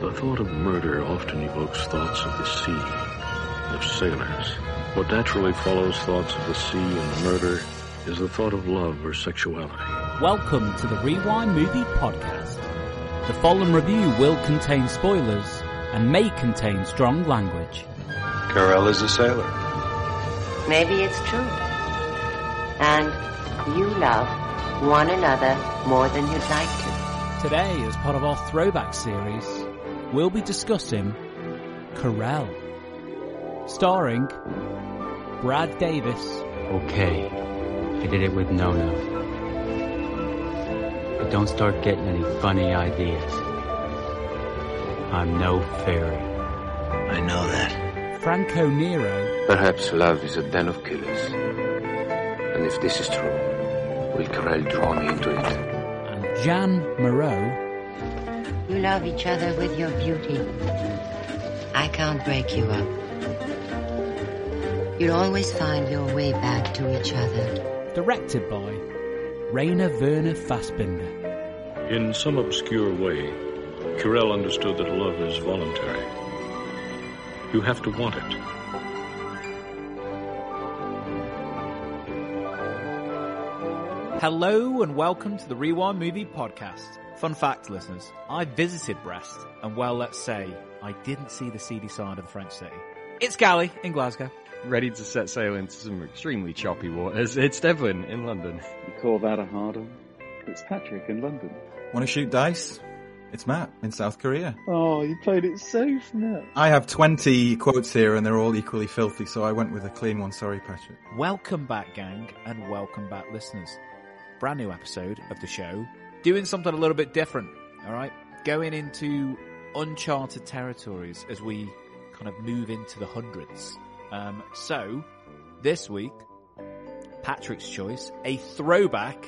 The thought of murder often evokes thoughts of the sea, of sailors. What naturally follows thoughts of the sea and murder is the thought of love or sexuality. Welcome to the Rewind Movie Podcast. The following review will contain spoilers and may contain strong language. Querelle is a sailor. Maybe it's true. And you love one another more than you'd like to. Today, as part of our throwback series, we'll be discussing Querelle, starring Brad Davis, Okay, I did it with Nono. But don't start getting any funny ideas. I'm no fairy. I know that. Franco Nero, Perhaps love is a den of killers. And if this is true, will Querelle draw me into it? and Jeanne Moreau, You love each other with your beauty. I can't break you up. You'll always find your way back to each other. directed by Rainer Werner Fassbinder. In some obscure way, Querelle understood that love is voluntary. You have to want it. Hello and welcome to the Rewind Movie Podcast. Fun fact, listeners, I visited Brest, and well, let's say I didn't see the seedy side of the French city. It's Galley in Glasgow. ready to set sail into some extremely choppy waters. It's Devlin in London. You call that a hard on? It's Patrick in London. Want to shoot dice? It's Matt in South Korea. Oh, you played it safe, Matt. I have 20 quotes here and they're all equally filthy, so I went with a clean one. Sorry, Patrick. Welcome back, gang, and welcome back, listeners. Brand new episode of the show, doing something a little bit different. All right, going into uncharted territories as we kind of move into the hundreds. Um, so this week, Patrick's choice, a throwback.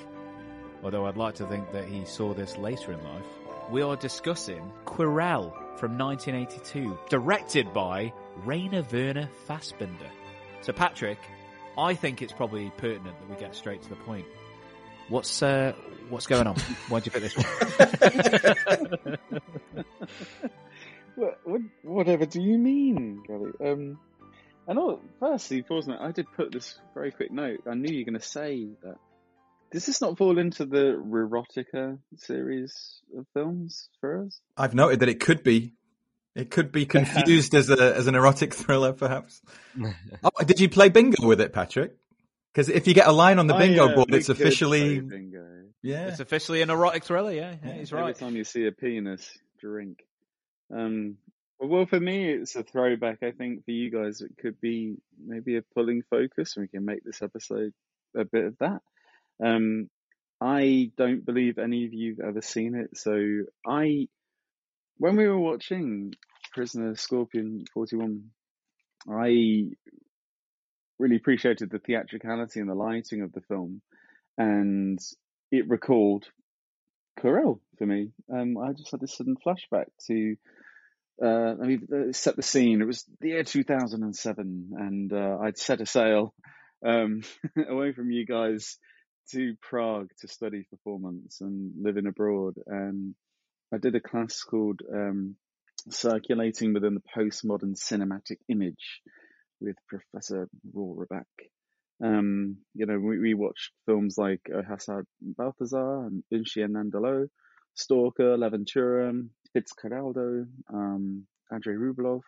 Although I'd like to think that he saw this later in life. We are discussing Querelle from 1982, directed by Rainer Werner Fassbinder. So Patrick, I think it's probably pertinent that we get straight to the point. What's uh, what's going on? Why'd you pick this one? What, what, whatever do you mean, Gary? Um, and all, firstly, Pausman, I did put this very quick note. I knew you were going to say that. Does this not fall into the erotica series of films for us? I've noted that it could be. It could be confused as a as an erotic thriller, perhaps. Oh, did you play bingo with it, Patrick? Because if you get a line on the Oh, bingo yeah, board, it's officially bingo. yeah. it's officially an erotic thriller. Yeah, yeah he's right. Every time you see a penis, drink. Um, well, for me, it's a throwback. I think for you guys, it could be maybe a pulling focus, and we can make this episode a bit of that. Um, I don't believe any of you've ever seen it, so I, when we were watching Prisoner Scorpion 41, I really appreciated the theatricality and the lighting of the film, and it recalled Querelle for me. Um, I just had this sudden flashback to. Uh, I mean, uh, set the scene. It was the year 2007, and uh, I'd set a sail um, away from you guys to Prague to study performance and living abroad. And I did a class called um, Circulating Within the Postmodern Cinematic Image with Professor Rohraback. Um, you know, we, we watched films like uh, Hasard Balthazar and Vinci and Nandalo, Stalker, L'Avventura, Fitzcarraldo, um, Andrei Rublev,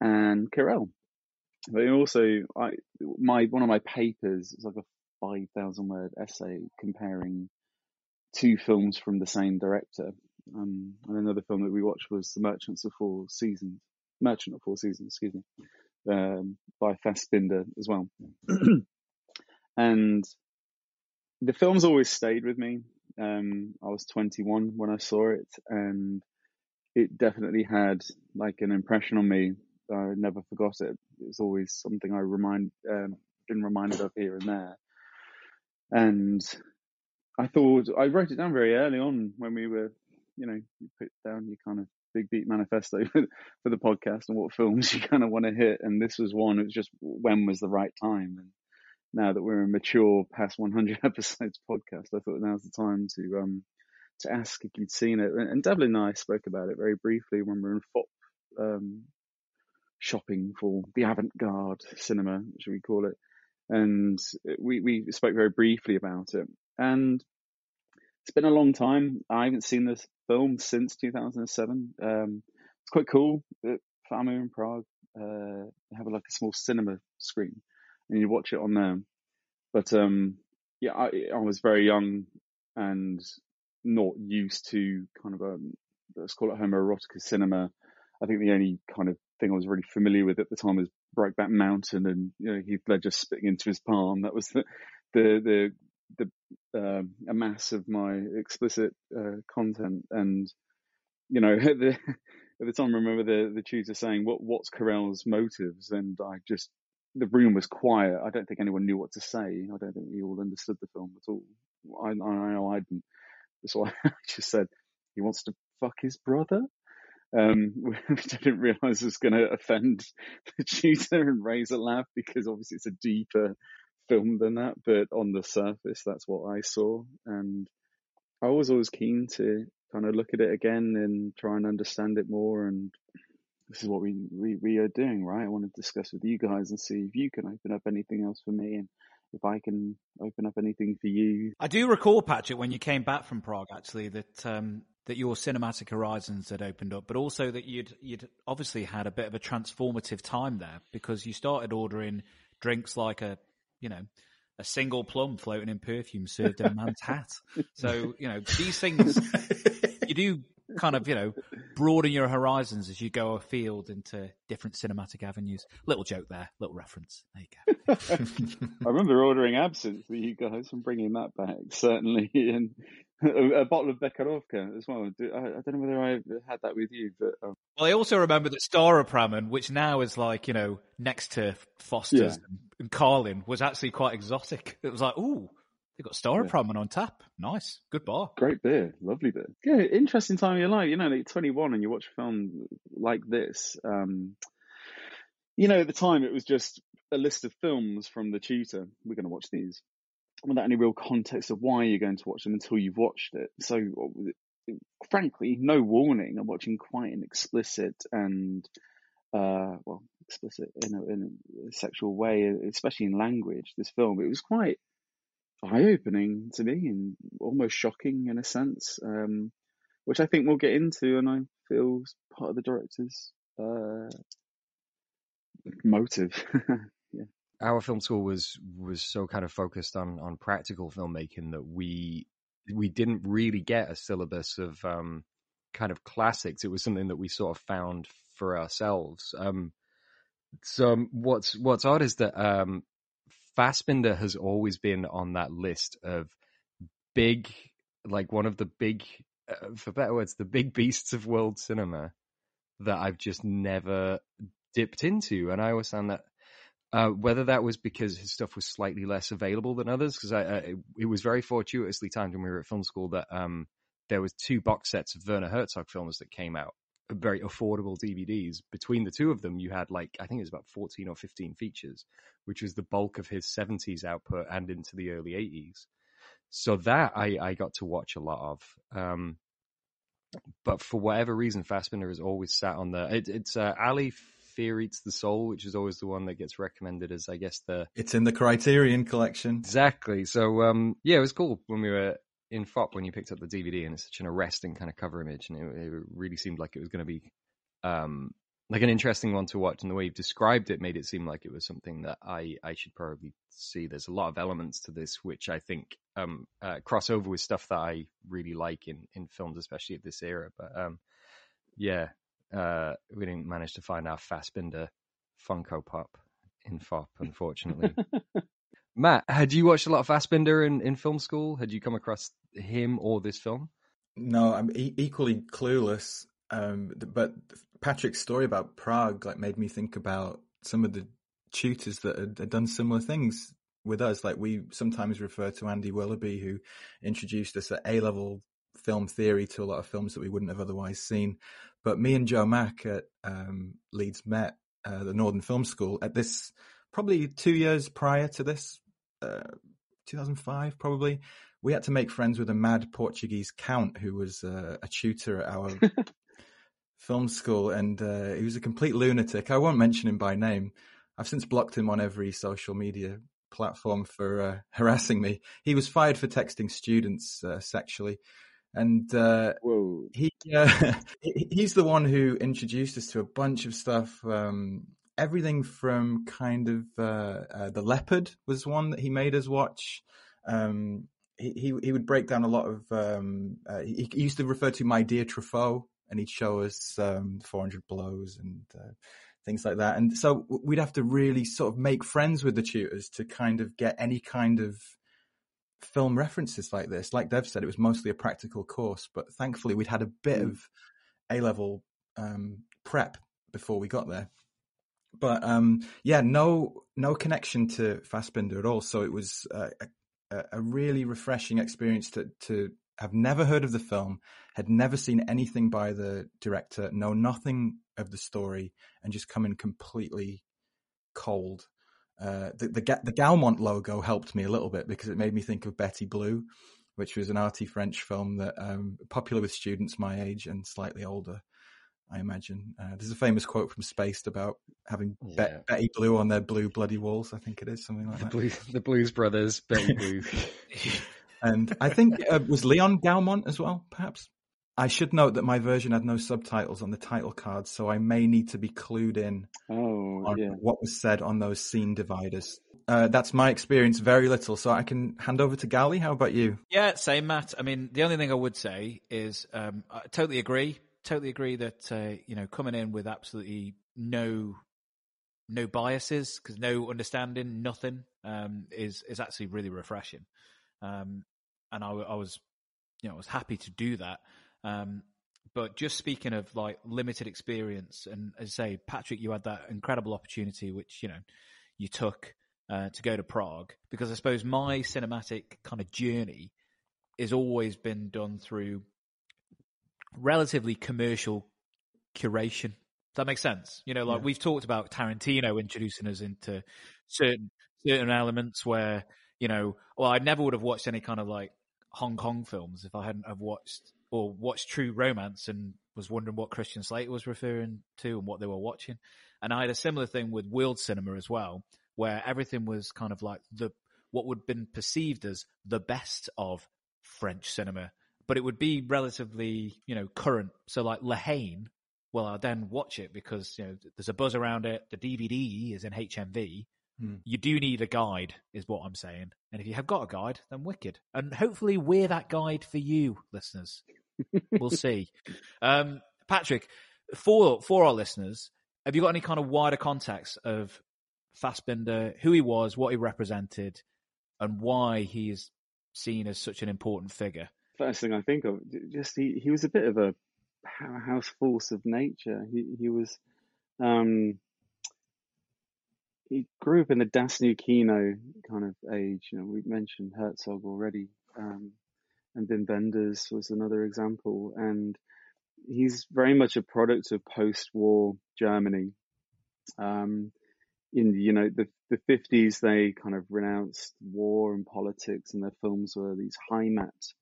and Querelle. But also, I my one of my papers is like a five thousand word essay comparing two films from the same director. Um, and another film that we watched was The Merchants of Four Seasons, Merchant of Four Seasons, excuse me, um, by Fassbinder as well. and the film's always stayed with me. Um, I was 21 when I saw it, and it definitely had like an impression on me. I never forgot it. It's always something I remind, um, been reminded of here and there. And I thought I wrote it down very early on when we were, you know, you put down your kind of big beat manifesto for, the podcast and what films you kind of want to hit. And this was one. It was just when was the right time. And now that we're a mature past 100 episodes podcast, I thought now's the time to um to ask if you'd seen it. And, and Devlin and I spoke about it very briefly when we were in FOP um, shopping for the avant-garde cinema, should we call it? And we we spoke very briefly about it. And it's been a long time. I haven't seen this film since 2007. Um, it's quite cool. Famu in Prague uh, have like a small cinema screen, and you watch it on there. But um, yeah, I, I was very young and not used to kind of a let's call it homoerotica cinema. I think the only kind of thing I was really familiar with at the time was Brokeback Mountain and you know Heath Ledger spitting into his palm. That was the the the the um, a mass of my explicit uh, content and you know at the at the time I remember the the tutor saying what what's Querelle's motives? And I just the room was quiet. I don't think anyone knew what to say. I don't think we all understood the film at all. I I know I didn't so I just said he wants to fuck his brother? Um, which I didn't realize it was going to offend the tutor and raise a laugh because obviously it's a deeper film than that, but on the surface, that's what I saw. And I was always keen to kind of look at it again and try and understand it more. And this is what we, we, we are doing, right? I want to discuss with you guys and see if you can open up anything else for me and if I can open up anything for you. I do recall, Patrick, when you came back from Prague, actually, that um, that your cinematic horizons had opened up, but also that you'd you'd obviously had a bit of a transformative time there because you started ordering drinks like a you know, a single plum floating in perfume served in a man's hat. So, you know, these things, you do kind of, you know, broaden your horizons as you go afield into different cinematic avenues. Little joke there, little reference. There you go. I remember ordering absinthe for you guys and bringing that back, certainly. And a, a, bottle of Becherovka as well. I, I, don't know whether I had that with you, but um... well, I also remember that Staropramen, which now is like you know next to Foster's yeah. and, and Carling, was actually quite exotic. It was like, ooh, they got Staropramen yeah. on tap. Nice, good bar. Great beer, lovely beer. Yeah, interesting time of your life. You know, like 21 and you watch a film like this. Um, you know, at the time it was just a list of films from the tutor. We're going to watch these without any real context of why you're going to watch them until you've watched it. So, frankly, no warning. I'm watching quite an explicit and, uh, well, explicit in a, in a sexual way, especially in language. This film, it was quite eye-opening to me and almost shocking in a sense, um, which I think we'll get into, and I feel part of the director's uh, motive. our film school was was so kind of focused on on practical filmmaking that we we didn't really get a syllabus of um, kind of classics. It was something that we sort of found for ourselves. Um, so um, what's what's odd is that um, Fassbinder has always been on that list of big, like one of the big, uh, for better words, the big beasts of world cinema that I've just never dipped into, and I always found that uh, whether that was because his stuff was slightly less available than others, because I, I, it was very fortuitously timed when we were at film school that um, there was two box sets of Werner Herzog films that came out, very affordable DVDs. Between the two of them, you had like I think it was about fourteen or fifteen features, which was the bulk of his '70s output and into the early '80s. So that I, I got to watch a lot of. Um, but for whatever reason, Fassbinder has always sat on the. It, it's uh, Ali Fear Eats the Soul, which is always the one that gets recommended as, I guess, the. It's in the Criterion collection. Exactly. So, um, yeah, it was cool when we were in FOP when you picked up the DVD, and it's such an arresting kind of cover image, and it, it really seemed like it was going to be um, like an interesting one to watch. And the way you've described it made it seem like it was something that I, I should probably see. There's a lot of elements to this which I think um, uh, cross over with stuff that I really like in, in films, especially at this era. But um, yeah, uh, we didn't manage to find our Fassbinder Funko Pop in FOP, unfortunately. Matt, had you watched a lot of Fassbinder in, in film school? Had you come across him or this film? No, I'm e- equally clueless. Um, but Patrick's story about Prague like made me think about some of the tutors that had, had done similar things with us. Like we sometimes refer to Andy Willoughby, who introduced us at A level film theory to a lot of films that we wouldn't have otherwise seen. But me and Joe Mack at um, Leeds met uh, the Northern Film School at this probably two years prior to this, uh, 2005 probably. we had to make friends with a mad Portuguese count who was uh, a tutor at our film school, and uh, he was a complete lunatic. I won't mention him by name. I've since blocked him on every social media platform for uh, harassing me. He was fired for texting students uh, sexually, and uh, he uh, he's the one who introduced us to a bunch of stuff. Um, everything from kind of uh, uh, the leopard was one that he made us watch. Um, he, he, he would break down a lot of. Um, he, he, used to refer to my dear Truffaut, and he'd show us um, 400 blows and things like that. And so we'd have to really sort of make friends with the tutors to kind of get any kind of film references like this. Like Dev said, it was mostly a practical course, but thankfully we'd had a bit mm. of A level um, prep before we got there. But um, yeah, no no connection to Fassbinder at all. So it was a, a really refreshing experience to to have never heard of the film, had never seen anything by the director, know nothing of the story, and just come in completely cold. Uh, the, the, the Gaumont logo helped me a little bit because it made me think of Betty Blue, which was an arty French film that um, popular with students my age and slightly older. I imagine uh, there's a famous quote from Spaced about having yeah. Betty Blue on their blue bloody walls. I think it is something like the that. Blues, the Blues Brothers, Betty Blue. and I think uh, was Leon Gaumont as well, perhaps. I should note that my version had no subtitles on the title card, so I may need to be clued in oh, on yeah. what was said on those scene dividers. Uh, that's my experience, very little. So I can hand over to Gally. How about you? Yeah, same, Matt. I mean, the only thing I would say is um, I totally agree. Totally agree that uh, you know coming in with absolutely no no biases because no understanding, nothing um, is is actually really refreshing. Um, and I, I was, you know, I was happy to do that. Um, but just speaking of like limited experience, and as I say, Patrick, you had that incredible opportunity, which you know you took uh, to go to Prague, because I suppose my cinematic kind of journey has always been done through relatively commercial curation. Does that make sense? You know, like yeah. we've talked about Tarantino introducing us into certain certain elements where you know, well, I never would have watched any kind of like Hong Kong films if I hadn't have watched or watched True Romance and was wondering what Christian Slater was referring to and what they were watching. And I had a similar thing with world cinema as well, where everything was kind of like the what would have been perceived as the best of French cinema, but it would be relatively, you know, current. So like La Haine, well, I then watch it because you know there's a buzz around it. The DVD is in HMV, Hmm. You do need a guide, is what I'm saying. And if you have got a guide, then wicked. And hopefully we're that guide for you, listeners. we'll see. Um, Patrick, for for our listeners, have you got any kind of wider context of Fassbinder, who he was, what he represented, and why he is seen as such an important figure? First thing I think of, just he, he was a bit of a powerhouse force of nature. He he was um, he grew up in the Das Kino kind of age. You know, we mentioned Herzog already, um, and Wim Wenders was another example. And he's very much a product of post-war Germany. Um, in you know the the fifties, they kind of renounced war and politics, and their films were these Heimat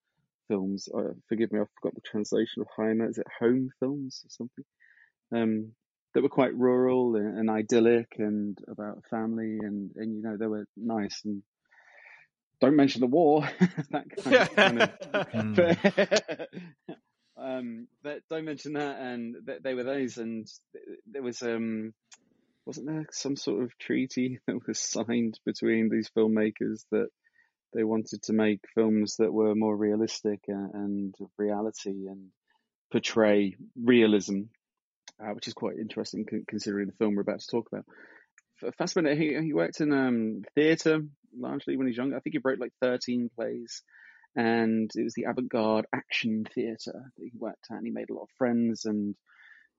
films. Uh, forgive me, I forgot the translation of Heimat. Is it home films or something? Um, that were quite rural and, and, idyllic and about family and, and, you know, they were nice and don't mention the war, that kind of, kind of but, um, but don't mention that. And they, they were those. And there was, um, wasn't there some sort of treaty that was signed between these filmmakers that they wanted to make films that were more realistic and, and reality and portray realism uh, which is quite interesting considering the film we're about to talk about. Fassbinder, he, he worked in um, theatre largely when he was young. I think he wrote like 13 plays, and it was the avant-garde action theatre that he worked at. And he made a lot of friends, and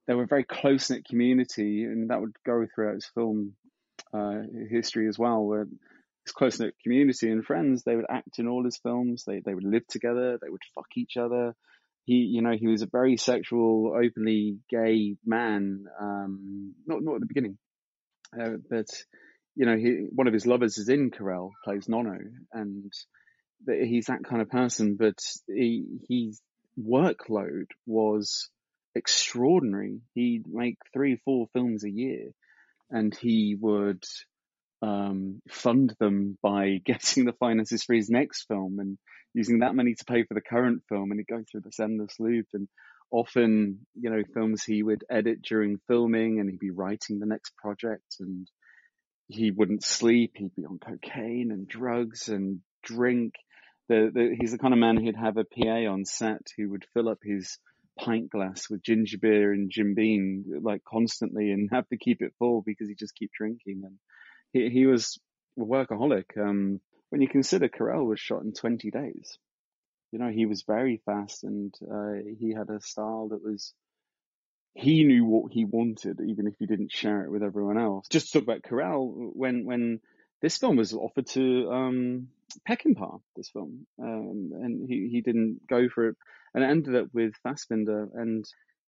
they were a very close knit community, and that would go throughout his film uh, history as well. Where his close knit community and friends, they would act in all his films. They they would live together. They would fuck each other he, you know, he was a very sexual, openly gay man. Um, not not at the beginning, uh, but you know, he, one of his lovers is in Querelle, plays Nono, and that he's that kind of person, but he, his workload was extraordinary. He'd make three, four films a year, and he would um, fund them by getting the finances for his next film and using that money to pay for the current film, and he'd go through this endless loop. And often, you know, films he would edit during filming, and he'd be writing the next project, and he wouldn't sleep. He'd be on cocaine and drugs and drink. The, the, he's the kind of man who'd have a PA on set who would fill up his pint glass with ginger beer and Jim Beam like constantly and have to keep it full because he just keep drinking. And he, he was a workaholic. Um, when you consider Querelle was shot in 20 days, you know, he was very fast and uh, he had a style that was he knew what he wanted, even if he didn't share it with everyone else. Just to talk about Querelle, when when this film was offered to um, Peckinpah, this film, um, and he he didn't go for it, and it ended up with Fassbinder, and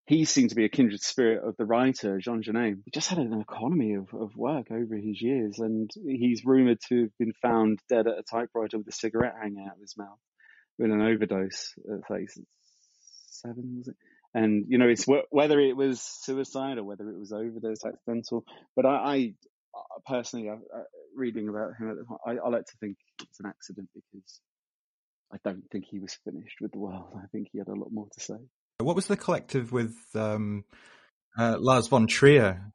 he seemed to be a kindred spirit of the writer Jean Genet. He just had an economy of, of work over his years, and he's rumored to have been found dead at a typewriter with a cigarette hanging out of his mouth with an overdose at 37, was it? And, you know, it's whether it was suicide or whether it was overdose accidental. But I, I uh, personally, I, I, reading about him, I, I like to think it's an accident because I don't think he was finished with the world. I think he had a lot more to say. What was the collective with um, uh, Lars von Trier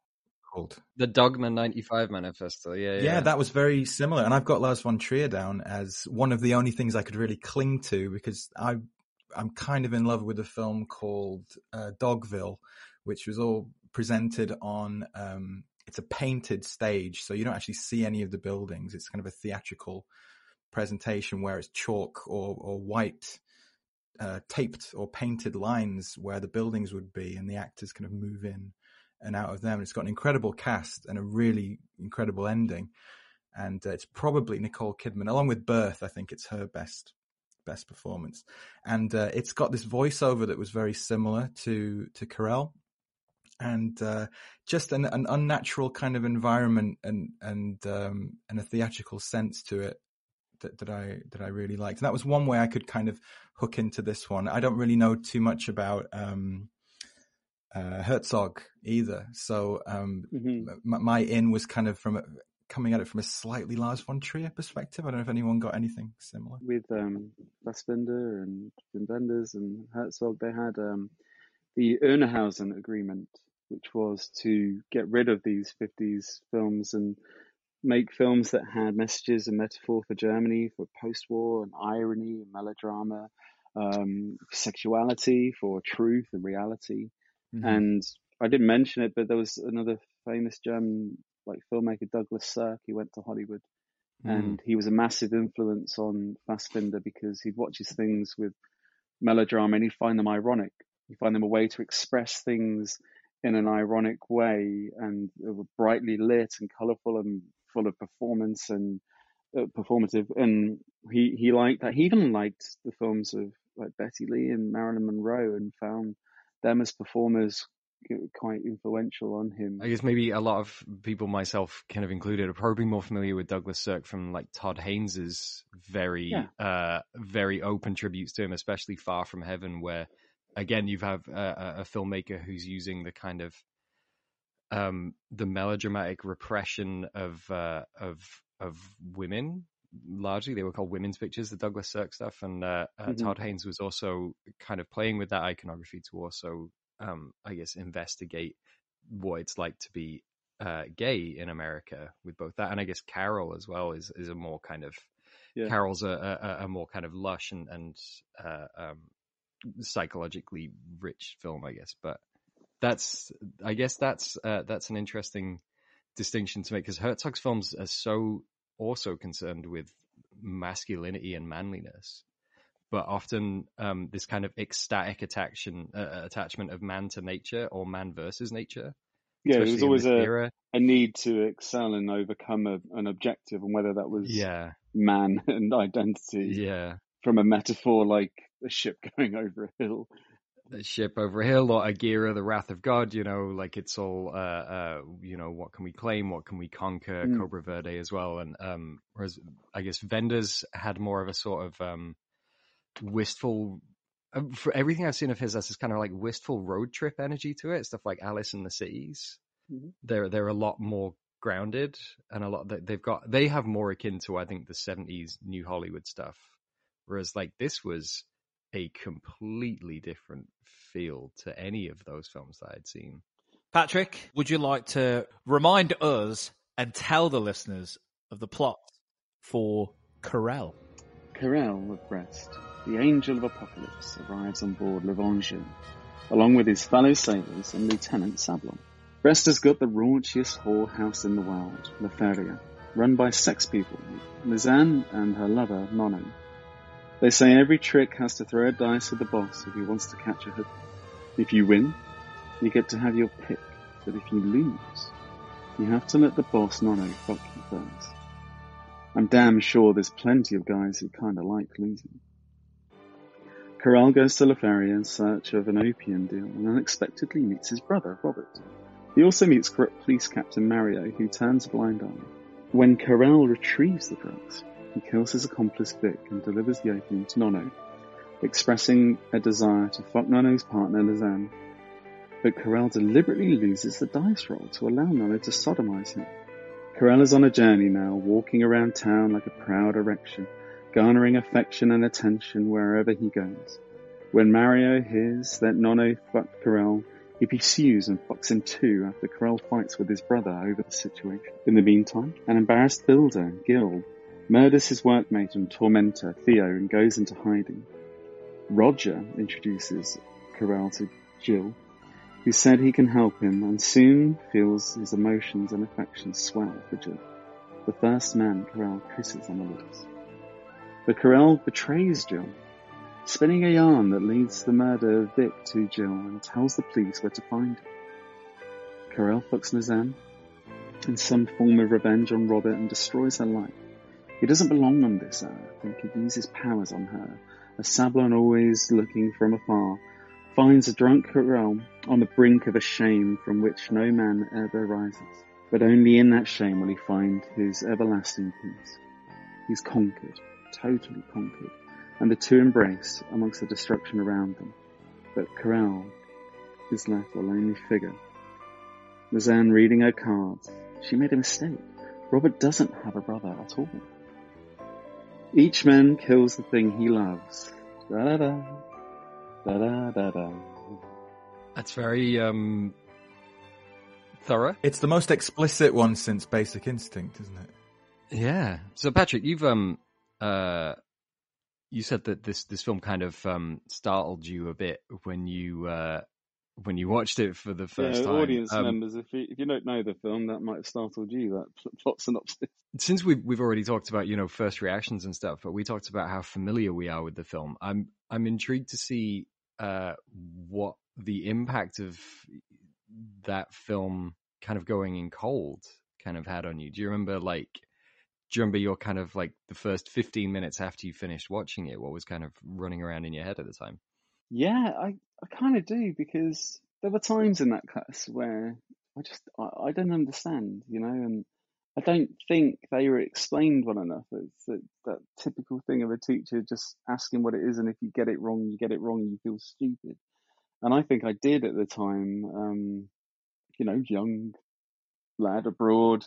called? The Dogma 95 Manifesto. Yeah, yeah, yeah. that was very similar. And I've got Lars von Trier down as one of the only things I could really cling to because I I'm kind of in love with a film called uh, Dogville, which was all presented on. Um, it's a painted stage, so you don't actually see any of the buildings. It's kind of a theatrical presentation where it's chalk or or white uh, taped or painted lines where the buildings would be, and the actors kind of move in and out of them. It's got an incredible cast and a really incredible ending, and uh, it's probably Nicole Kidman, along with Birth. I think it's her best best performance. And uh, it's got this voiceover that was very similar to to Querelle, and uh, just an, an, unnatural kind of environment and and um, and a theatrical sense to it that, that I that I really liked. And that was one way I could kind of hook into this one. I don't really know too much about. Um, uh, Herzog either, so um, mm-hmm. my, my in was kind of from coming at it from a slightly Lars von Trier perspective. I don't know if anyone got anything similar. With um, Fassbinder and Wim Wenders and Herzog, they had um, the Oberhausen Agreement, which was to get rid of these 50s films and make films that had messages and metaphor for Germany, for post-war and irony and melodrama, um, sexuality, for truth and reality. Mm-hmm. And I didn't mention it, but there was another famous German like filmmaker Douglas Sirk. He went to Hollywood, mm. and he was a massive influence on Fassbinder because he'd watch his things with melodrama and he'd find them ironic. He'd find them a way to express things in an ironic way, and were brightly lit and colourful and full of performance and uh, performative. And he he liked that. He even liked the films of like Betty Lee and Marilyn Monroe, and found them as performers quite influential on him. I guess maybe a lot of people, myself kind of included, are probably more familiar with Douglas Sirk from like Todd Haynes's very, yeah. uh, very open tributes to him, especially Far From Heaven, where again you have a, a filmmaker who's using the kind of um, the melodramatic repression of uh, of of women. Largely, they were called women's pictures, the Douglas Sirk stuff, and uh, uh mm-hmm. Todd Haynes was also kind of playing with that iconography to also um, I guess, investigate what it's like to be uh, gay in America with both that and I guess Carol as well is is a more kind of yeah. Carol's a, a, a, more kind of lush and and uh, um, psychologically rich film, I guess. But that's I guess that's uh, that's an interesting distinction to make because Herzog's films are so also concerned with masculinity and manliness but often um, this kind of ecstatic attachment uh, attachment of man to nature or man versus nature. Yeah, there's always a, a need to excel and overcome a, an objective, and whether that was yeah. man and identity, yeah, from a metaphor like a ship going over a hill. Ship over a hill or Aguirre, the wrath of God, you know, like it's all, uh, uh, you know, what can we claim? What can we conquer? Mm. Cobra Verde as well. And, um, whereas I guess Wenders had more of a sort of, um, wistful, uh, for everything I've seen of his, that's this kind of like wistful road trip energy to it. Stuff like Alice in the Cities. Mhm. They're, they're a lot more grounded and a lot that they've got, they have more akin to, I think, the seventies New Hollywood stuff. Whereas like this was, a completely different feel to any of those films that I'd seen. Patrick, would you like to remind us and tell the listeners of the plot for Querelle? Querelle of Brest, the Angel of Apocalypse, arrives on board Le Vengeur, along with his fellow sailors and Lieutenant Seblon. Brest has got the raunchiest whorehouse in the world, La Feria, run by sex people, Lysiane and her lover, Nono. They say every trick has to throw a dice with the boss if he wants to catch a hook. If you win, you get to have your pick, but if you lose, you have to let the boss Nono fuck you first. I'm damn sure there's plenty of guys who kinda like losing. Querelle goes to La Feria in search of an opium deal and unexpectedly meets his brother, Robert. He also meets corrupt police captain Mario, who turns a blind eye. When Querelle retrieves the drugs, he kills his accomplice Vic and delivers the opium to Nono, expressing a desire to fuck Nono's partner Lysiane. But Querelle deliberately loses the dice roll to allow Nono to sodomize him. Querelle is on a journey now, walking around town like a proud erection, garnering affection and attention wherever he goes. When Mario hears that Nono fucked Querelle, he pursues and fucks him too after Querelle fights with his brother over the situation. In the meantime, an embarrassed builder, Gil, murders his workmate and tormentor, Theo, and goes into hiding. Roger introduces Querelle to Gil, who said he can help him and soon feels his emotions and affections swell for Gil, the first man Querelle kisses on the lips. But Querelle betrays Gil, spinning a yarn that leads to the murder of Vic to Gil and tells the police where to find him. Querelle fucks Lysiane in some form of revenge on Robert and destroys her life. He doesn't belong on this earth and could use his powers on her, as Seblon always looking from afar finds a drunk Querelle on the brink of a shame from which no man ever rises. But only in that shame will he find his everlasting peace. He's conquered, totally conquered, and the two embrace amongst the destruction around them. But Querelle is left a lonely figure. Lysiane reading her cards. She made a mistake. Robert doesn't have a brother at all. Each man kills the thing he loves. Da da da. Da da da da. That's very um thorough. It's the most explicit one since Basic Instinct, isn't it? Yeah. So Patrick, you've um uh you said that this this film kind of um startled you a bit when you uh when you watched it for the first yeah, time. audience Um, members, if you, if you don't know the film, that might have startled you, that pl- plot synopsis. since we've we've already talked about you know first reactions and stuff, but we talked about how familiar we are with the film. I'm I'm intrigued to see uh, what the impact of that film kind of going in cold kind of had on you. Do you remember like? Do you remember your kind of like the first 15 minutes after you finished watching it? What was kind of running around in your head at the time? Yeah, I, I kind of do because there were times in that class where I just I, I don't understand, you know, and I don't think they were explained well enough. It's that, that typical thing of a teacher just asking what it is, and if you get it wrong, you get it wrong, you feel stupid. And I think I did at the time, um, you know, young lad abroad,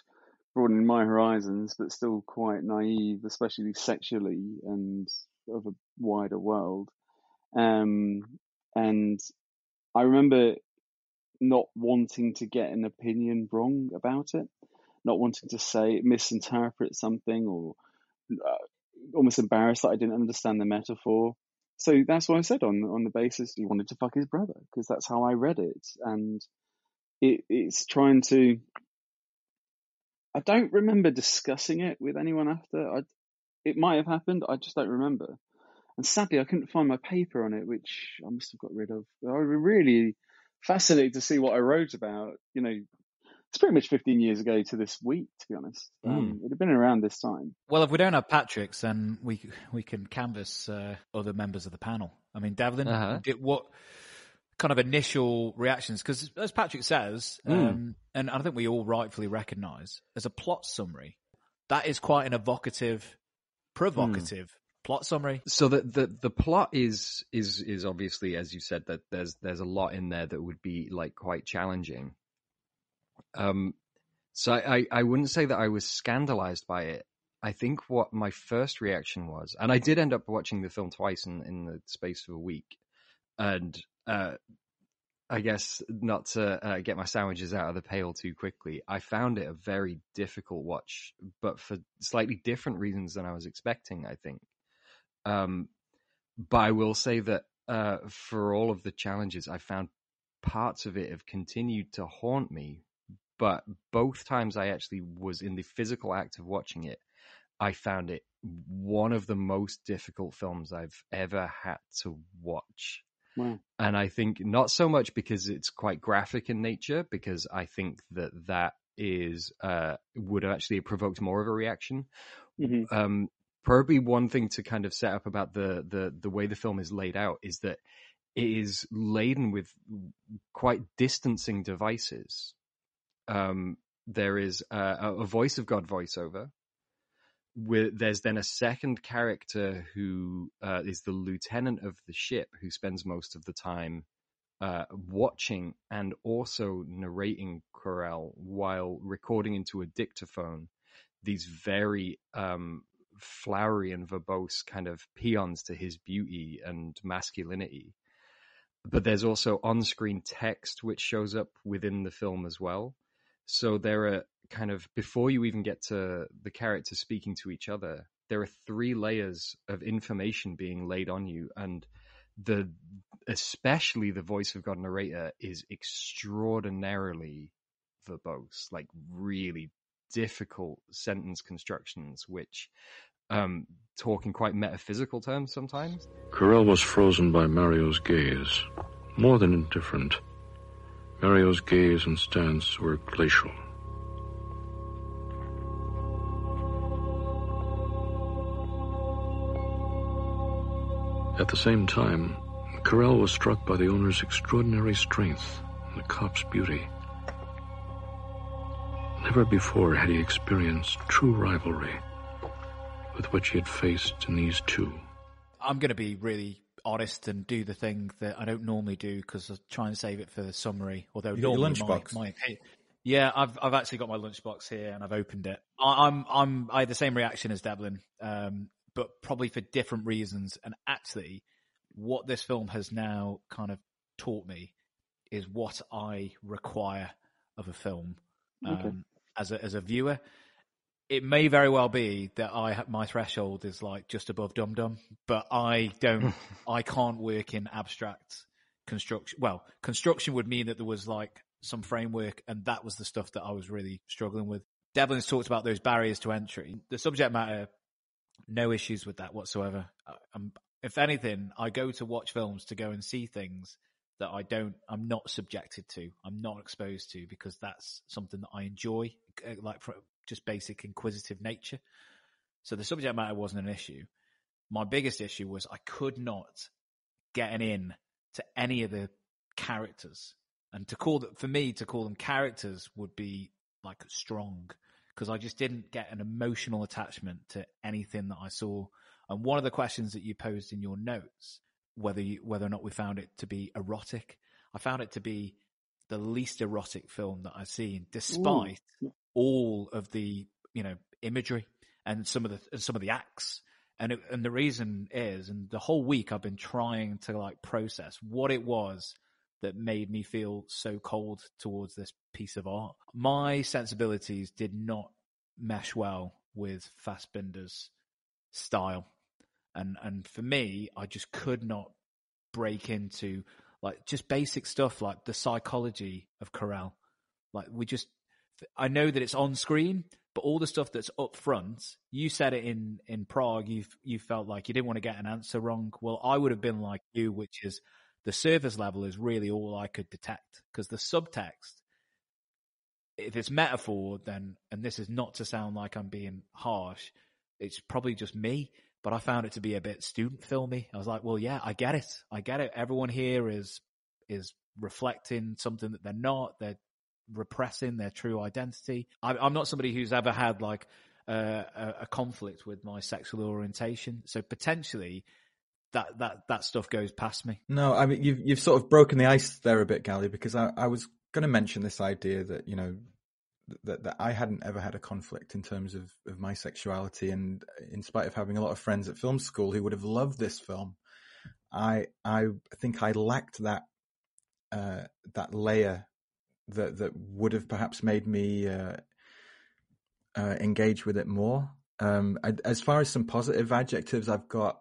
broadening my horizons, but still quite naive, especially sexually and of a wider world. Um, and I remember not wanting to get an opinion wrong about it, not wanting to say misinterpret something or uh, almost embarrassed that I didn't understand the metaphor. So that's what I said on on the basis he wanted to fuck his brother because that's how I read it, and it, it's trying to. I don't remember discussing it with anyone after. I, it might have happened. I just don't remember. And sadly, I couldn't find my paper on it, which I must have got rid of. I was really fascinated to see what I wrote about. You know, it's pretty much 15 years ago to this week, to be honest. Um, it had been around this time. Well, if we don't have Patrick's, then we we can canvass uh, other members of the panel. I mean, Devlin, Uh-huh. did, what kind of initial reactions because, as Patrick says, Mm. um, and I think we all rightfully recognise, as a plot summary, that is quite an evocative, provocative plot summary. so the, the the plot is is is obviously as you said that there's there's a lot in there that would be like quite challenging um so i i wouldn't say that i was scandalized by it i think what my first reaction was and i did end up watching the film twice in in the space of a week and uh I guess not to uh, get my sandwiches out of the pail too quickly. I found it a very difficult watch, but for slightly different reasons than I was expecting. I think, um, but I will say that uh, for all of the challenges, I found parts of it have continued to haunt me. But both times I actually was in the physical act of watching it, I found it one of the most difficult films I've ever had to watch. Wow. And I think not so much because it's quite graphic in nature, because I think that that is uh, would have actually provoked more of a reaction. hmm Um, probably one thing to kind of set up about the the the way the film is laid out is that it is laden with quite distancing devices. Um, there is a, a voice of God voiceover. There's then a second character who uh, is the lieutenant of the ship who spends most of the time uh, watching and also narrating Querelle while recording into a dictaphone these very um, flowery and verbose kind of paeans to his beauty and masculinity. But there's also on screen text which shows up within the film as well. So there are kind of, before you even get to the characters speaking to each other, there are three layers of information being laid on you. And the, especially the voice of God narrator is extraordinarily verbose, like really difficult sentence constructions, which um, talk in quite metaphysical terms sometimes. Querelle was frozen by Mario's gaze, more than indifferent. Mario's gaze and stance were glacial. At the same time, Querelle was struck by the owner's extraordinary strength and the cop's beauty. Never before had he experienced true rivalry with what he had faced in these two. I'm going to be really honest and do the thing that I don't normally do because I try and save it for the summary. Although You your normally lunchbox? my, my yeah, I've I've actually got my lunchbox here and I've opened it. I, I'm I'm I had the same reaction as Devlin, um, but probably for different reasons. And actually, what this film has now kind of taught me is what I require of a film um, Okay. As a as a viewer. It may very well be that I my threshold is like just above dum dum, but I don't, I can't work in abstract construction. Well, construction would mean that there was like some framework, and that was the stuff that I was really struggling with. Devlin's talked about those barriers to entry. The subject matter, no issues with that whatsoever. I'm, if anything, I go to watch films to go and see things that I don't, I'm not subjected to, I'm not exposed to, because that's something that I enjoy, uh, like just basic inquisitive nature. So the subject matter wasn't an issue. My biggest issue was I could not get an in to any of the characters. And to call them, for me, to call them characters would be like strong because I just didn't get an emotional attachment to anything that I saw. And one of the questions that you posed in your notes, whether you, whether or not we found it to be erotic, I found it to be the least erotic film that I've seen, despite all of the you know imagery and some of the some of the acts. And it, and the reason is, and the whole week I've been trying to like process what it was that made me feel so cold towards this piece of art. My sensibilities did not mesh well with Fassbinder's style. And and for me, I just could not break into like just basic stuff like the psychology of Querelle. Like we just I know that it's on screen, but all the stuff that's up front, you said it in in Prague. You you felt like you didn't want to get an answer wrong. Well, I would have been like you, which is the surface level is really all I could detect because the subtext, if it's metaphor, then and this is not to sound like I'm being harsh, it's probably just me. But I found it to be a bit student filmy. I was like, well, yeah, I get it. I get it. Everyone here is is reflecting something that they're not. They're repressing their true identity. I, I'm not somebody who's ever had like uh, a, a conflict with my sexual orientation, so potentially that that that stuff goes past me. No, I mean you've you've sort of broken the ice there a bit, Gally, because I, I was going to mention this idea that you know that that I hadn't ever had a conflict in terms of of my sexuality, and in spite of having a lot of friends at film school who would have loved this film, I I think I lacked that uh, that layer that that would have perhaps made me uh, uh, engage with it more. Um, I, as far as some positive adjectives, I've got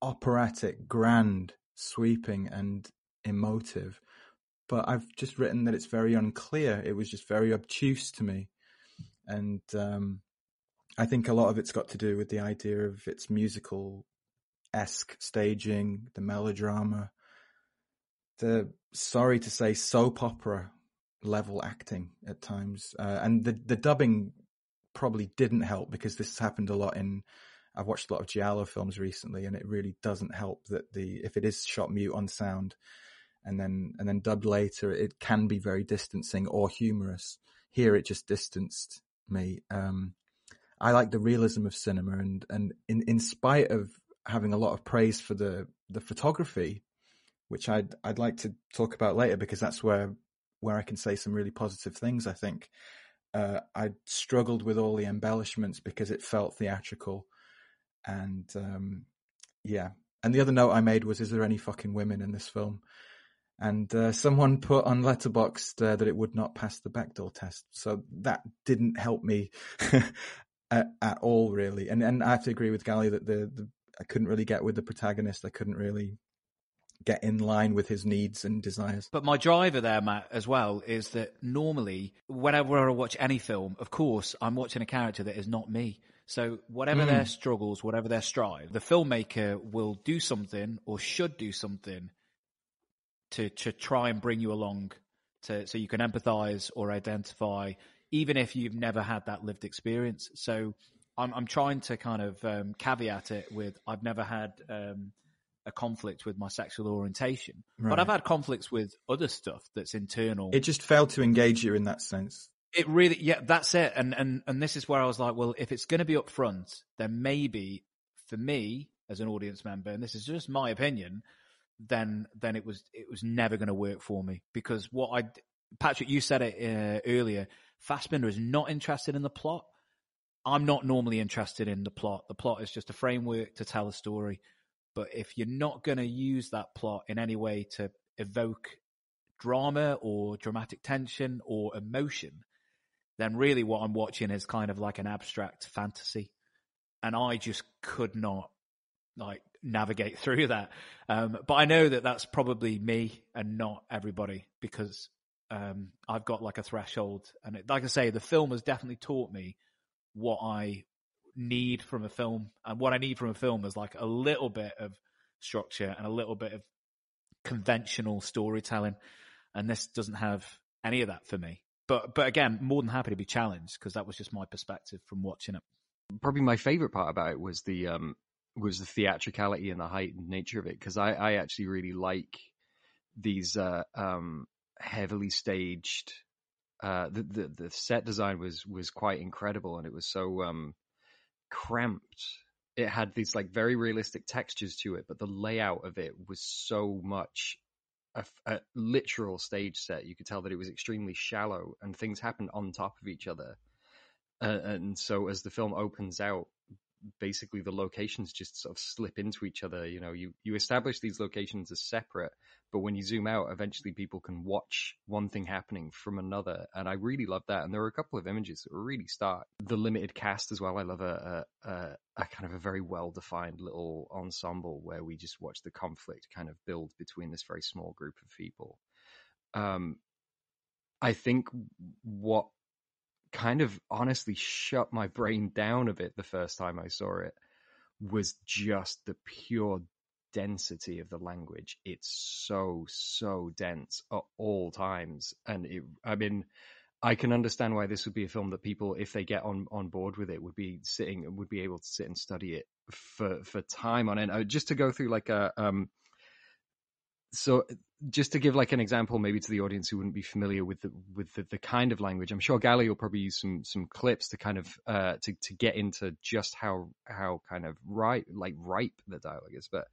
operatic, grand, sweeping, and emotive. But I've just written that it's very unclear. It was just very obtuse to me, and um, I think a lot of it's got to do with the idea of its musical esque staging, the melodrama, the sorry to say soap opera level acting at times, uh, and the the dubbing probably didn't help because this has happened a lot in. I've watched a lot of giallo films recently, and it really doesn't help that the if it is shot mute on sound, and then and then dubbed later, it can be very distancing or humorous. Here, it just distanced me. Um, I like the realism of cinema, and and in in spite of having a lot of praise for the the photography, which I'd I'd like to talk about later because that's where where I can say some really positive things. I think uh, I struggled with all the embellishments because it felt theatrical, and um, yeah. And the other note I made was, "Is there any fucking women in this film?" And uh, someone put on Letterboxd uh, that it would not pass the Bechdel test, so that didn't help me at, at, all, really. And and I have to agree with Gally that the, the I couldn't really get with the protagonist. I couldn't really get in line with his needs and desires. But my driver there, Matt, as well, is that normally, whenever I watch any film, of course, I'm watching a character that is not me. So whatever mm. their struggles, whatever their strive, the filmmaker will do something or should do something to to try and bring you along, to so you can empathise or identify, even if you've never had that lived experience. So I'm I'm trying to kind of um, caveat it with I've never had. Um, a conflict with my sexual orientation, right. but I've had conflicts with other stuff that's internal. It just failed to engage you in that sense. It really, yeah, that's it. And and and this is where I was like, well, if it's going to be upfront, then maybe for me as an audience member, and this is just my opinion, then then it was it was never going to work for me because what I, Patrick, you said it uh, earlier. Fassbinder is not interested in the plot. I'm not normally interested in the plot. The plot is just a framework to tell a story. But if you're not going to use that plot in any way to evoke drama or dramatic tension or emotion, then really what I'm watching is kind of like an abstract fantasy. And I just could not like navigate through that. Um, but I know that that's probably me and not everybody because um, I've got like a threshold. And it, like I say, the film has definitely taught me what I need from a film. And what I need from a film is like a little bit of structure and a little bit of conventional storytelling. And this doesn't have any of that for me. But but again, more than happy to be challenged because that was just my perspective from watching it. Probably my favorite part about it was the um was the theatricality and the heightened nature of it because I I actually really like these uh um heavily staged uh the, the the set design was was quite incredible and it was so um cramped. It had these like very realistic textures to it, but the layout of it was so much a, a, literal stage set. You could tell that it was extremely shallow and things happened on top of each other. Uh, and so as the film opens out, basically the locations just sort of slip into each other. You know, you, you establish these locations as separate, but when you zoom out, eventually people can watch one thing happening from another. And I really love that. And there are a couple of images that really stark. The limited cast as well. I love a, a, a, a kind of a very well defined little ensemble where we just watch the conflict kind of build between this very small group of people. Um, I think what kind of honestly shut my brain down a bit the first time I saw it was just the pure density of the language. It's so, so dense at all times. And it, I mean, I can understand why this would be a film that people, if they get on, on board with it, would be sitting, would be able to sit and study it for, for time on end. Uh, just to go through like a, um, so just to give like an example, maybe to the audience who wouldn't be familiar with the with the, the kind of language, I'm sure Gally will probably use some some clips to kind of uh, to to get into just how how kind of ripe like ripe the dialogue is. But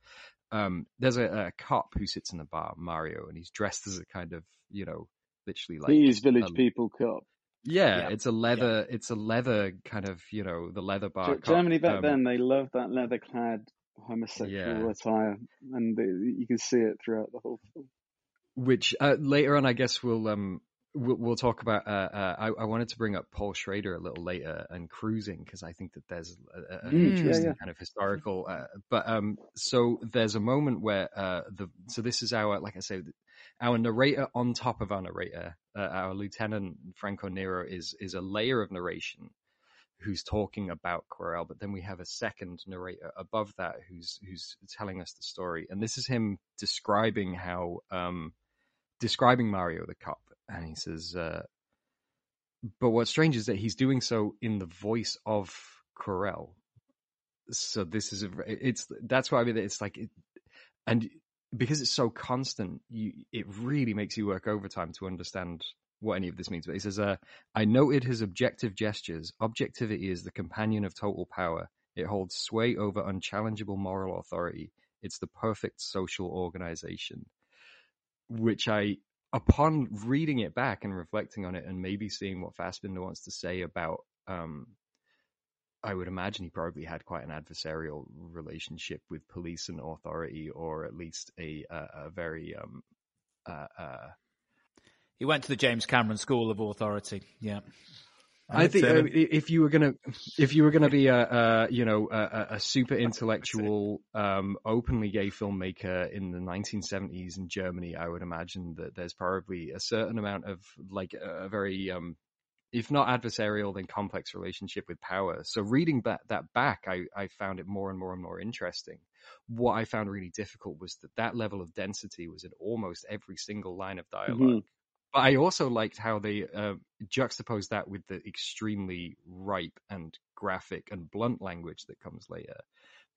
um, there's a, a cop who sits in the bar, Mario, and he's dressed as a kind of you know literally like These village um, people cop. Yeah, Yeah. it's a leather. It's a leather kind of you know the leather bar. Ge- Germany back um, then, they loved that leather-clad homosexual Yeah. attire, and you can see it throughout the whole film. which uh, later on, I guess we'll um we'll, we'll talk about. Uh, uh, I, I wanted to bring up Paul Schrader a little later and cruising because I think that there's a, a, an Mm, yeah, interesting yeah. kind of historical. Uh, but um, so there's a moment where uh the so this is our like I say our narrator on top of our narrator, uh, our Lieutenant Franco Nero is is a layer of narration who's talking about Querelle, but then we have a second narrator above that who's who's telling us the story, and this is him describing how um describing Mario the cop, and he says, uh, "But what's strange is that he's doing so in the voice of Querelle. So this is a, it's that's why I mean it's like, it, and because it's so constant, you it really makes you work overtime to understand." What any of this means, but he says, uh, "I noted his objective gestures. Objectivity is the companion of total power. It holds sway over unchallengeable moral authority. It's the perfect social organization." which I, upon reading it back and reflecting on it, and maybe seeing what Fassbinder wants to say about, um, I would imagine he probably had quite an adversarial relationship with police and authority, or at least a a, a very um, uh, uh, He went to the James Cameron School of Authority. Yeah. I think uh, if you were gonna, if you were gonna be a, a you know, a, a- a super intellectual, um, openly gay filmmaker in the 1970s in Germany, I would imagine that there's probably a certain amount of like a very, um, if not adversarial, then complex relationship with power. So reading that that back, I I found it more and more and more interesting. What I found really difficult was that that level of density was in almost every single line of dialog but I also liked how they uh, juxtaposed that with the extremely ripe and graphic and blunt language that comes later.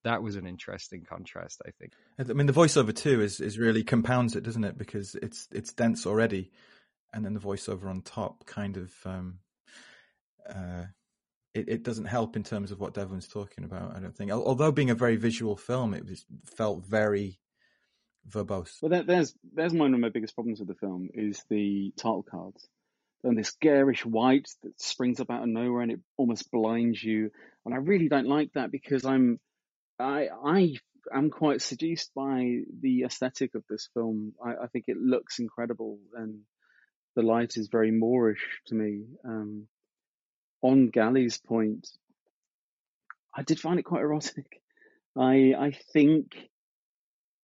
That was an interesting contrast, I think. I mean, the voiceover too is is really compounds it, doesn't it? Because it's it's dense already, and then the voiceover on top kind of um, uh, it it doesn't help in terms of what Devlin's talking about. I don't think, although being a very visual film, it was felt very verbose. Well, there, there's there's one of my biggest problems with the film is the title cards. And this garish white that springs up out of nowhere and it almost blinds you. And I really don't like that because I'm I I am quite seduced by the aesthetic of this film. I, I think it looks incredible and the light is very Moorish to me. Um, on Gally's point, I did find it quite erotic. I I think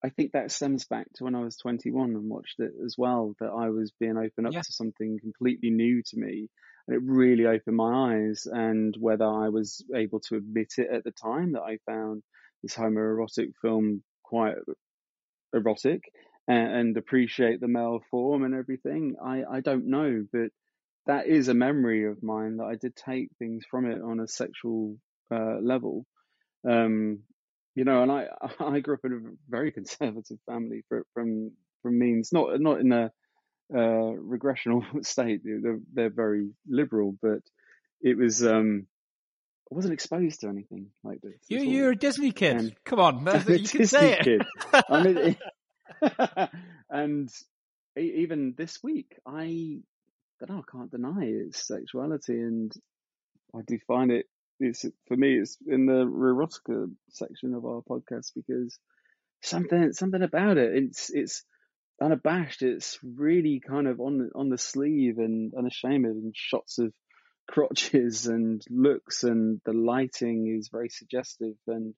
I think that stems back to when I was 21 and watched it as well. That I was being open up Yeah. to something completely new to me, and it really opened my eyes. And whether I was able to admit it at the time that I found this homoerotic film quite erotic and, and appreciate the male form and everything, I I don't know, but that is a memory of mine that I did take things from it on a sexual uh, level. Um, you know, and I I grew up in a very conservative family for, from from means not not in a uh, regressional state. They're they're very liberal, but it was um I wasn't exposed to anything like this. You you're a Disney kid. And- Come on, man, you can say it. kid. I mean, and e- even this week, I don't know, I can't deny its sexuality, and I do find it. It's for me, it's in the erotica section of our podcast because something, something about it. It's it's unabashed. It's really kind of on the on the sleeve and unashamed, and shots of crotches and looks, and the lighting is very suggestive, and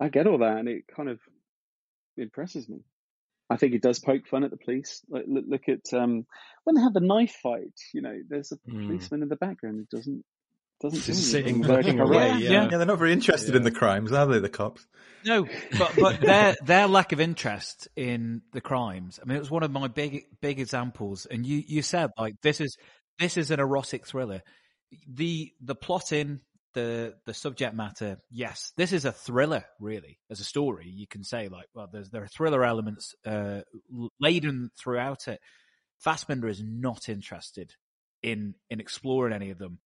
I get all that, and it kind of impresses me. I think it does poke fun at the police. Like look, look at um, when they have the knife fight. You know, there's a Mm. policeman in the background who doesn't doesn't Just sitting, Like, looking away. Yeah, Yeah, yeah. Yeah, they're not very interested in the crimes, are they? The cops. No, but but their their lack of interest in the crimes. I mean, it was one of my big big examples. And you you said like this is this is an erotic thriller. The the plotting, the the subject matter, yes, this is a thriller. Really, as a story, you can say like, well, there's there are thriller elements uh, laden throughout it. Fassbinder is not interested in in exploring any of them.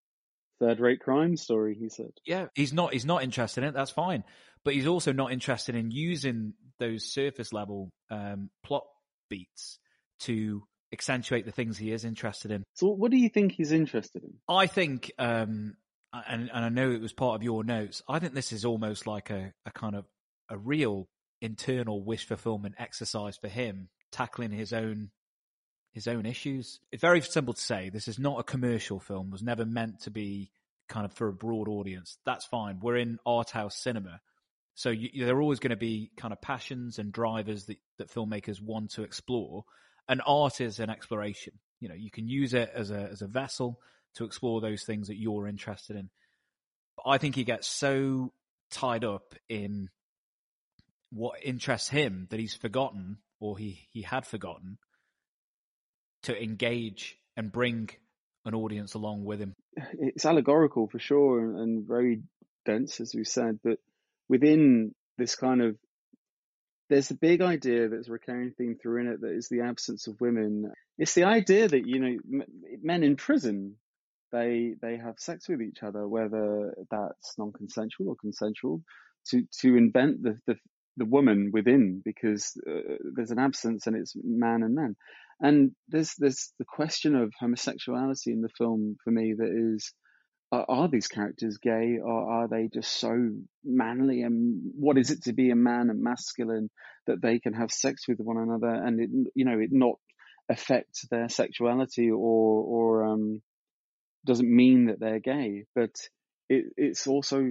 Third rate crime story, he said. Yeah, he's not he's not interested in it. That's fine, but he's also not interested in using those surface level um, plot beats to accentuate the things he is interested in. So, what do you think he's interested in? I think, um, and, and I know it was part of your notes. I think this is almost like a, a kind of a real internal wish fulfillment exercise for him, tackling his own his own issues. It's very simple to say. This is not a commercial film. Was never meant to be kind of for a broad audience. That's fine. We're in art house cinema. So you, there are always going to be kind of passions and drivers that, that filmmakers want to explore. And art is an exploration. You know, you can use it as a, as a vessel to explore those things that you're interested in. But I think he gets so tied up in what interests him that he's forgotten or he, he had forgotten to engage and bring an audience along with him. It's allegorical for sure and very dense, as we said, but within this kind of there's a big idea that's a recurring theme through in it that is the absence of women. It's the idea that you know men in prison they they have sex with each other, whether that's non-consensual or consensual, to to invent the the, the woman within because uh, there's an absence and it's man and men. And there's there's the question of homosexuality in the film for me that is are, are these characters gay or are they just so manly and what is it to be a man and masculine that they can have sex with one another and it you know it not affect their sexuality or or um doesn't mean that they're gay but it it's also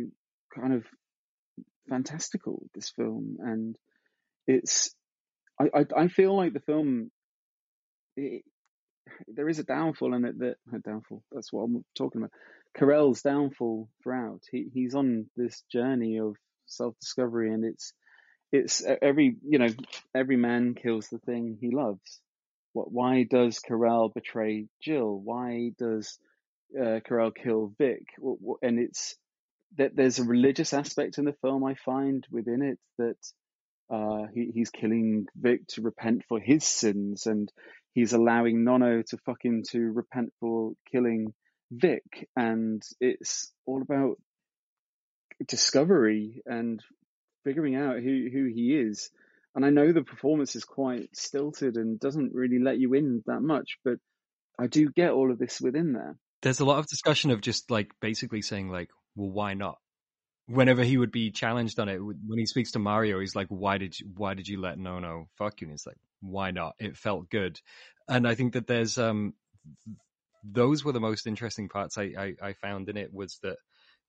kind of fantastical this film and it's I, I, I feel like the film it, there is a downfall in it that a downfall. That's what I'm talking about. Querelle's downfall throughout. He he's on this journey of self discovery, and it's it's every you know every man kills the thing he loves. What? Why does Querelle betray Gil? Why does uh, Querelle kill Vic? And it's that there's a religious aspect in the film I find within it that uh, he, he's killing Vic to repent for his sins, and he's allowing Nono to fucking to repent for killing Vic, and it's all about discovery and figuring out who who he is. And I know the performance is quite stilted and doesn't really let you in that much, but I do get all of this within there. There's a lot of discussion of just like basically saying like, well, why not? Whenever he would be challenged on it, when he speaks to Mario, he's like, "Why did you, why did you let Nono fuck you?" And he's like, "Why not? It felt good." And I think that there's um those were the most interesting parts I, I, I found in it was that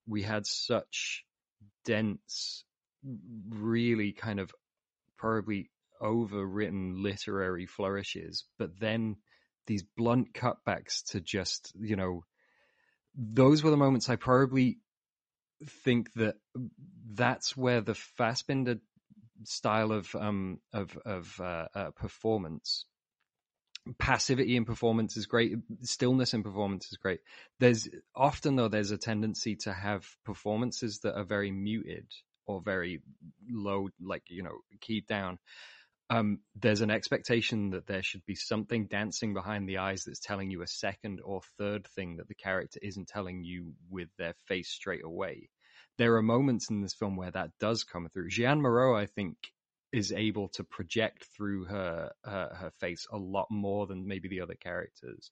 we had such dense, really kind of probably overwritten literary flourishes, but then these blunt cutbacks to just, you know, those were the moments I probably think that that's where the Fassbinder style of um of of uh, uh, performance passivity in performance is great stillness in performance is great. There's often though there's a tendency to have performances that are very muted or very low like you know keyed down um, there's an expectation that there should be something dancing behind the eyes that's telling you a second or third thing that the character isn't telling you with their face straight away there are moments in this film where that does come through jeanne moreau i think is able to project through her, her face a lot more than maybe the other characters.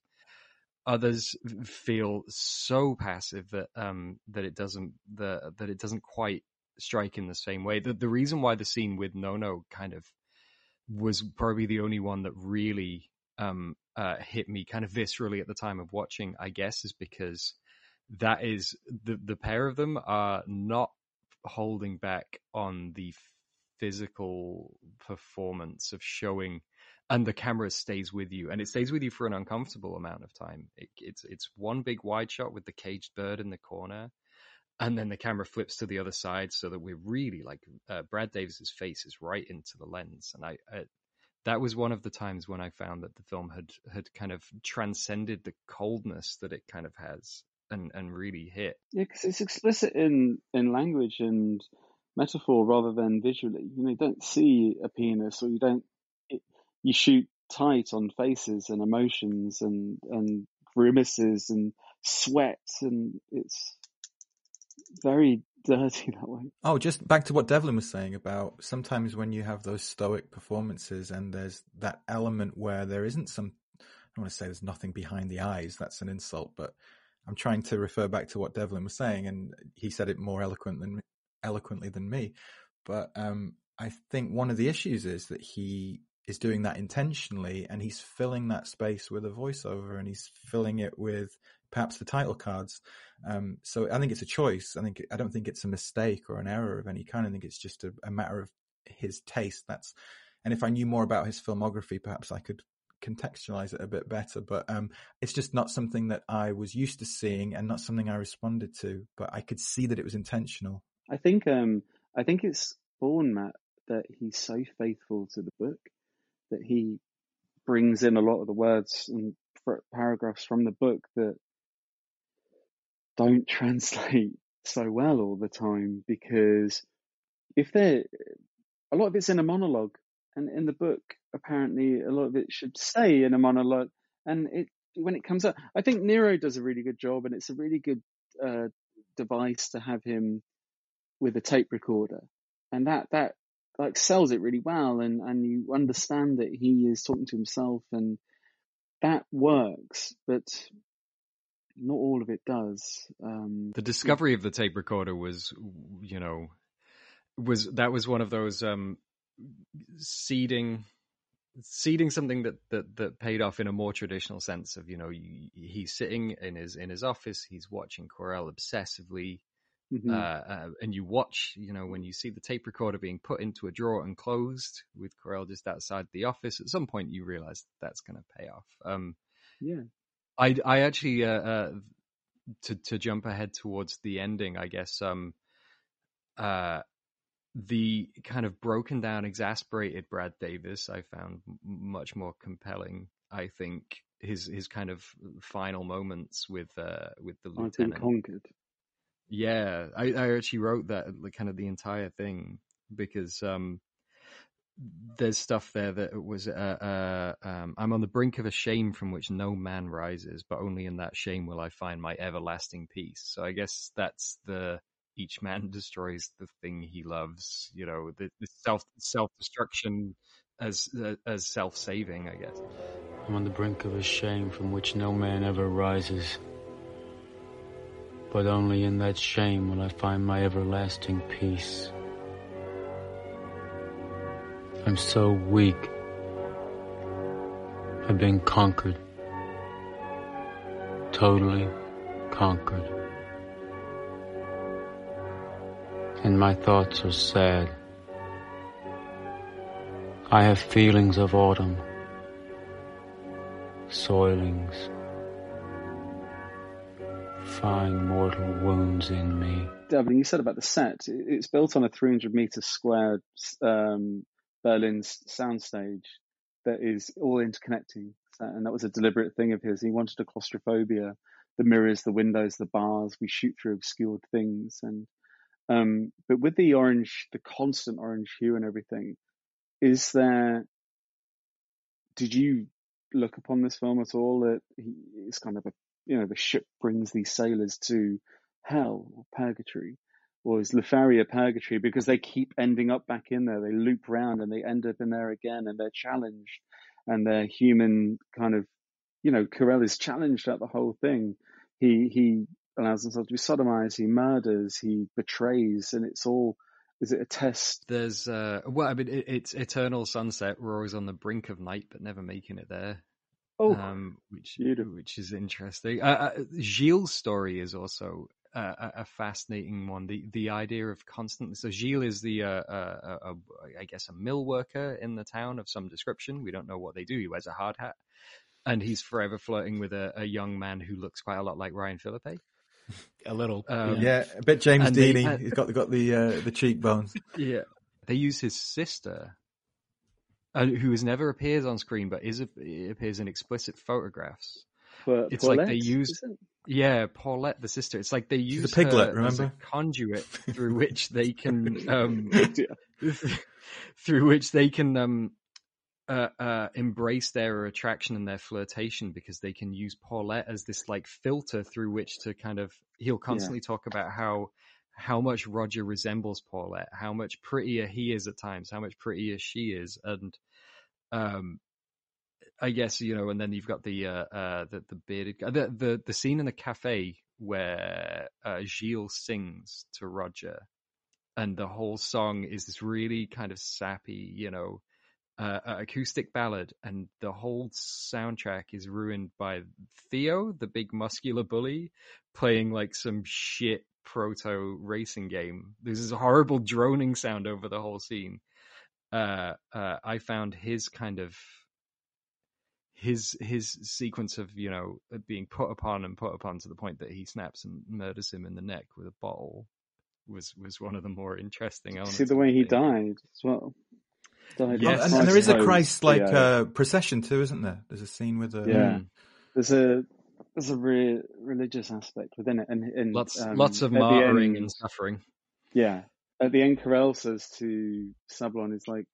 Others feel so passive that um that it doesn't the that it doesn't quite strike in the same way. The the reason why the scene with Nono kind of was probably the only one that really um uh hit me kind of viscerally at the time of watching, I guess, is because that is the the pair of them are not holding back on the physical performance of showing and the camera stays with you and it stays with you for an uncomfortable amount of time. It, it's it's one big wide shot with the caged bird in the corner and then the camera flips to the other side so that we're really like uh, brad davis's face is right into the lens and I, I that was one of the times when i found that the film had had kind of transcended the coldness that it kind of has and and really hit. Yeah, because it's explicit in in language and metaphor rather than visually. You know, you don't see a penis, or you don't. It, you shoot tight on faces and emotions and and grimaces and sweat, and it's very dirty that way. Oh, just back to what Devlin was saying about sometimes when you have those stoic performances and there's that element where there isn't some, I don't want to say there's nothing behind the eyes, that's an insult, but I'm trying to refer back to what Devlin was saying and he said it more eloquent than, eloquently than me. But, um, I think one of the issues is that he is doing that intentionally and he's filling that space with a voiceover and he's filling it with perhaps the title cards. Um, so I think it's a choice. I think I don't think it's a mistake or an error of any kind. I think it's just a, a matter of his taste. That's and if I knew more about his filmography, perhaps I could contextualize it a bit better. But um, it's just not something that I was used to seeing and not something I responded to. But I could see that it was intentional. I think um, I think it's born Matt that he's so faithful to the book that he brings in a lot of the words and paragraphs from the book that don't translate so well all the time because if they're a lot of it's in a monologue and in the book apparently a lot of it should stay in a monologue and it when it comes up i think nero does a really good job and it's a really good uh, device to have him with a tape recorder and that that like sells it really well and and you understand that he is talking to himself and that works but not all of it does. Um, the discovery of the tape recorder was, you know, was that was one of those um, seeding seeding something that, that that paid off in a more traditional sense of you know he's sitting in his in his office he's watching Querelle obsessively mm-hmm. uh, uh, and you watch you know when you see the tape recorder being put into a drawer and closed with Querelle just outside the office at some point you realize that that's going to pay off um, yeah I I actually uh, uh, to to jump ahead towards the ending, I guess um uh the kind of broken down, exasperated Brad Davis I found much more compelling. I think his his kind of final moments with uh with the lieutenant. Conquered. Yeah, I, I actually wrote that like kind of the entire thing because um there's stuff there that was uh, uh, um, I'm on the brink of a shame from which no man rises, but only in that shame will I find my everlasting peace. So I guess that's the each man destroys the thing he loves. You know, the, the self self destruction as uh, as self saving. I guess I'm on the brink of a shame from which no man ever rises, but only in that shame will I find my everlasting peace. I'm so weak. I've been conquered. Totally conquered. And my thoughts are sad. I have feelings of autumn, soilings, fine mortal wounds in me. Devlin, you said about the set, it's built on a 300 meter square um, Berlin's soundstage that is all interconnecting. And that was a deliberate thing of his. He wanted a claustrophobia, the mirrors, the windows, the bars. We shoot through obscured things. And, um, but with the orange, the constant orange hue and everything, is there, did you look upon this film at all that he, it's kind of a, you know, the ship brings these sailors to hell or purgatory? Was La Feria Purgatory because they keep ending up back in there. They loop round and they end up in there again and they're challenged and their human kind of, you know, Querelle is challenged at the whole thing. He, he allows himself to be sodomized, he murders, he betrays, and it's all, is it a test? There's, uh, well, I mean, it, it's eternal sunset. We're always on the brink of night, but never making it there. Oh, um, which which is interesting. Uh, uh, Gil's story is also a, a, fascinating one. The the idea of constantly. So Gil is the uh, uh, uh, I guess a mill worker in the town of some description. We don't know what they do. He wears a hard hat, and he's forever flirting with a, a young man who looks quite a lot like Ryan Phillippe. A little, um, yeah. a bit James Deany. He's got the, got the uh, the cheekbones. Yeah, they use his sister, uh, who has never appears on screen, but is appears in explicit photographs For, it's like they Paulette, use yeah Paulette the sister. It's like they use the piglet, her as a remember? conduit through which they can um through which they can um uh, uh, embrace their attraction and their flirtation because they can use Paulette as this like filter through which to kind of he'll constantly talk about how how much Roger resembles Paulette, how much prettier he is at times, how much prettier she is, and um, I guess you know, and then you've got the uh, uh the the bearded guy, the the the scene in the cafe where uh, Gil sings to Roger, and the whole song is this really kind of sappy, you know, uh, uh, acoustic ballad, and the whole soundtrack is ruined by Theo, the big muscular bully, playing like some shit proto racing game. There's this horrible droning sound over the whole scene. Uh, uh, I found his kind of his his sequence of you know being put upon and put upon to the point that he snaps and murders him in the neck with a bottle was was one of the more interesting elements. See the way he thing. died as well. Died like and, and there is a Christ Christ like yeah. uh, procession too, isn't there? There's a scene with a Yeah. Mm. There's a there's a re- religious aspect within it, and, and Lots um, lots of at martyring end- and suffering. Yeah, at the end, Querelle says to Seblon, "It's like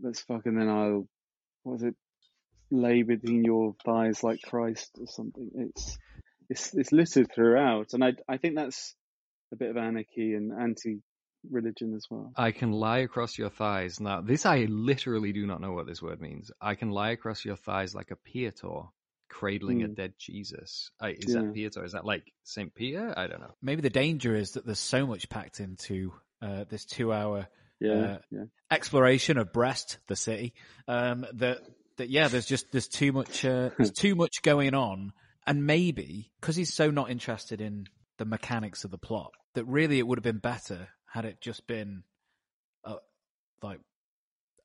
let's fucking then I'll what was it lay between your thighs like Christ or something." It's it's it's littered throughout, and I I think that's a bit of anarchy and anti-religion as well. I can lie across your thighs. Now, this I literally do not know what this word means. I can lie across your thighs like a Pietà, cradling a Mm. dead Jesus. I, is Yeah. that Pietà? Is that like Saint Peter? I don't know. Maybe the danger is that there's so much packed into uh, this two-hour Yeah, Uh, yeah. exploration of Brest, the city. Um, that that yeah, there's just there's too much uh, there's too much going on, and maybe because he's so not interested in the mechanics of the plot, that really it would have been better had it just been, uh, like,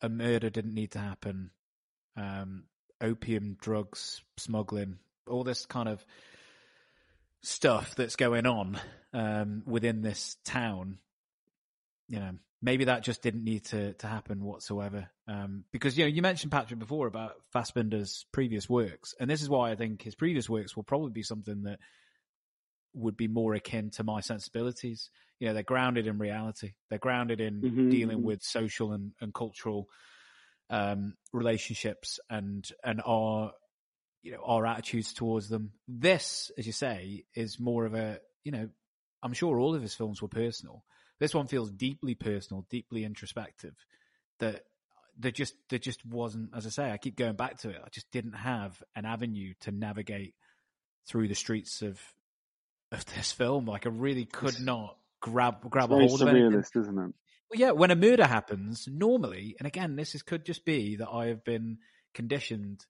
a murder didn't need to happen, um, opium, drugs, smuggling, all this kind of stuff that's going on um, within this town you know, maybe that just didn't need to, to happen whatsoever. Um, because, you know, you mentioned Patrick before about Fassbinder's previous works, and this is why I think his previous works will probably be something that would be more akin to my sensibilities. You know, they're grounded in reality. They're grounded in Mhm, dealing mhm. with social and, and cultural um, relationships and and our you know our attitudes towards them. This, as you say, is more of a you know. I'm sure all of his films were personal. This one feels deeply personal, deeply introspective. That there just there just wasn't, as I say, I keep going back to it. I just didn't have an avenue to navigate through the streets of of this film. Like I really could not grab grab It's a hold of anything. surrealist, isn't it? Well, yeah, when a murder happens, normally, and again, this is, could just be that I have been conditioned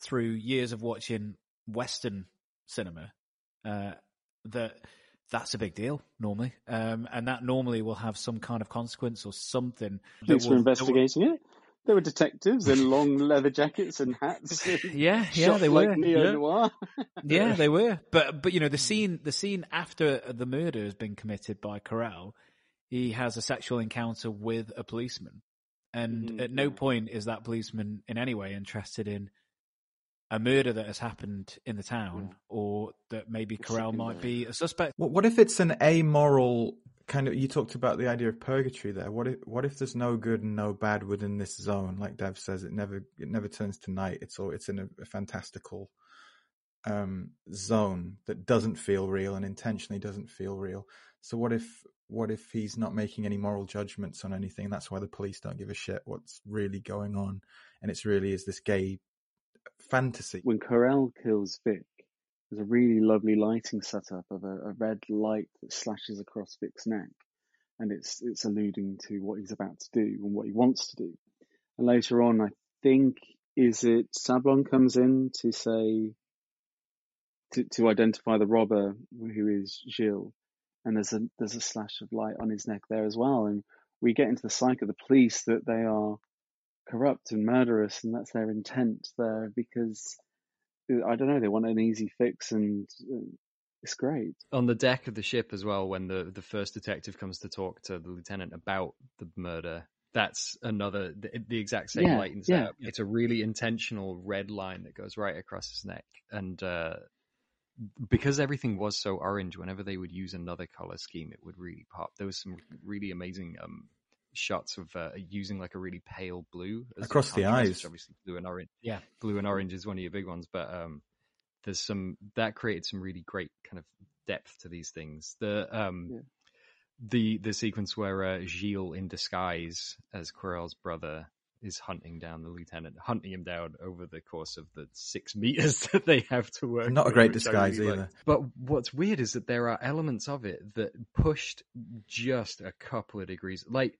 through years of watching Western cinema, uh, that that's a big deal normally, um, and that normally will have some kind of consequence or something. were will- investigating it. There were detectives in long leather jackets and hats. and Yeah, yeah, they like were. Neo yeah. yeah, they were. But but you know the scene the scene after the murder has been committed by Querelle, he has a sexual encounter with a policeman, and Mhm, at no point is that policeman in any way interested in a murder that has happened in the town, Yeah. or that maybe Querelle might be a suspect. What, what if it's an amoral kind of? You talked about the idea of purgatory there. What if what if there's no good and no bad within this zone? Like Dev says, it never it never turns to night. It's all it's in a, a fantastical um, zone that doesn't feel real and intentionally doesn't feel real. So what if what if he's not making any moral judgments on anything? That's why the police don't give a shit what's really going on, and it's really is this gay fantasy. when Querelle kills Vic, there's a really lovely lighting setup of a, a red light that slashes across Vic's neck, and it's it's alluding to what he's about to do and what he wants to do. And later on, I think is it Seblon comes in to say to to identify the robber who is Gil, and there's a there's a slash of light on his neck there as well, and we get into the psyche of the police that they are corrupt and murderous, and that's their intent there because uh, I don't know they want an easy fix, and uh, it's great. on the deck of the ship as well when the the first detective comes to talk to the lieutenant about the murder that's another the, the exact same Yeah, lighting yeah. It's a really intentional red line that goes right across his neck, and uh, because everything was so orange, whenever they would use another color scheme, it would really pop. There was some really amazing um, shots of uh, using like a really pale blue as Across the eyes. obviously blue and orange. Yeah. blue and orange is one of your big ones, but um, there's some that created some really great kind of depth to these things. The um, Yeah. the the sequence where uh, Gil in disguise as Querelle's brother is hunting down the lieutenant, hunting him down over the course of the six meters that they have to work. Not a great disguise really either. like. But what's weird is that there are elements of it that pushed just a couple of degrees. Like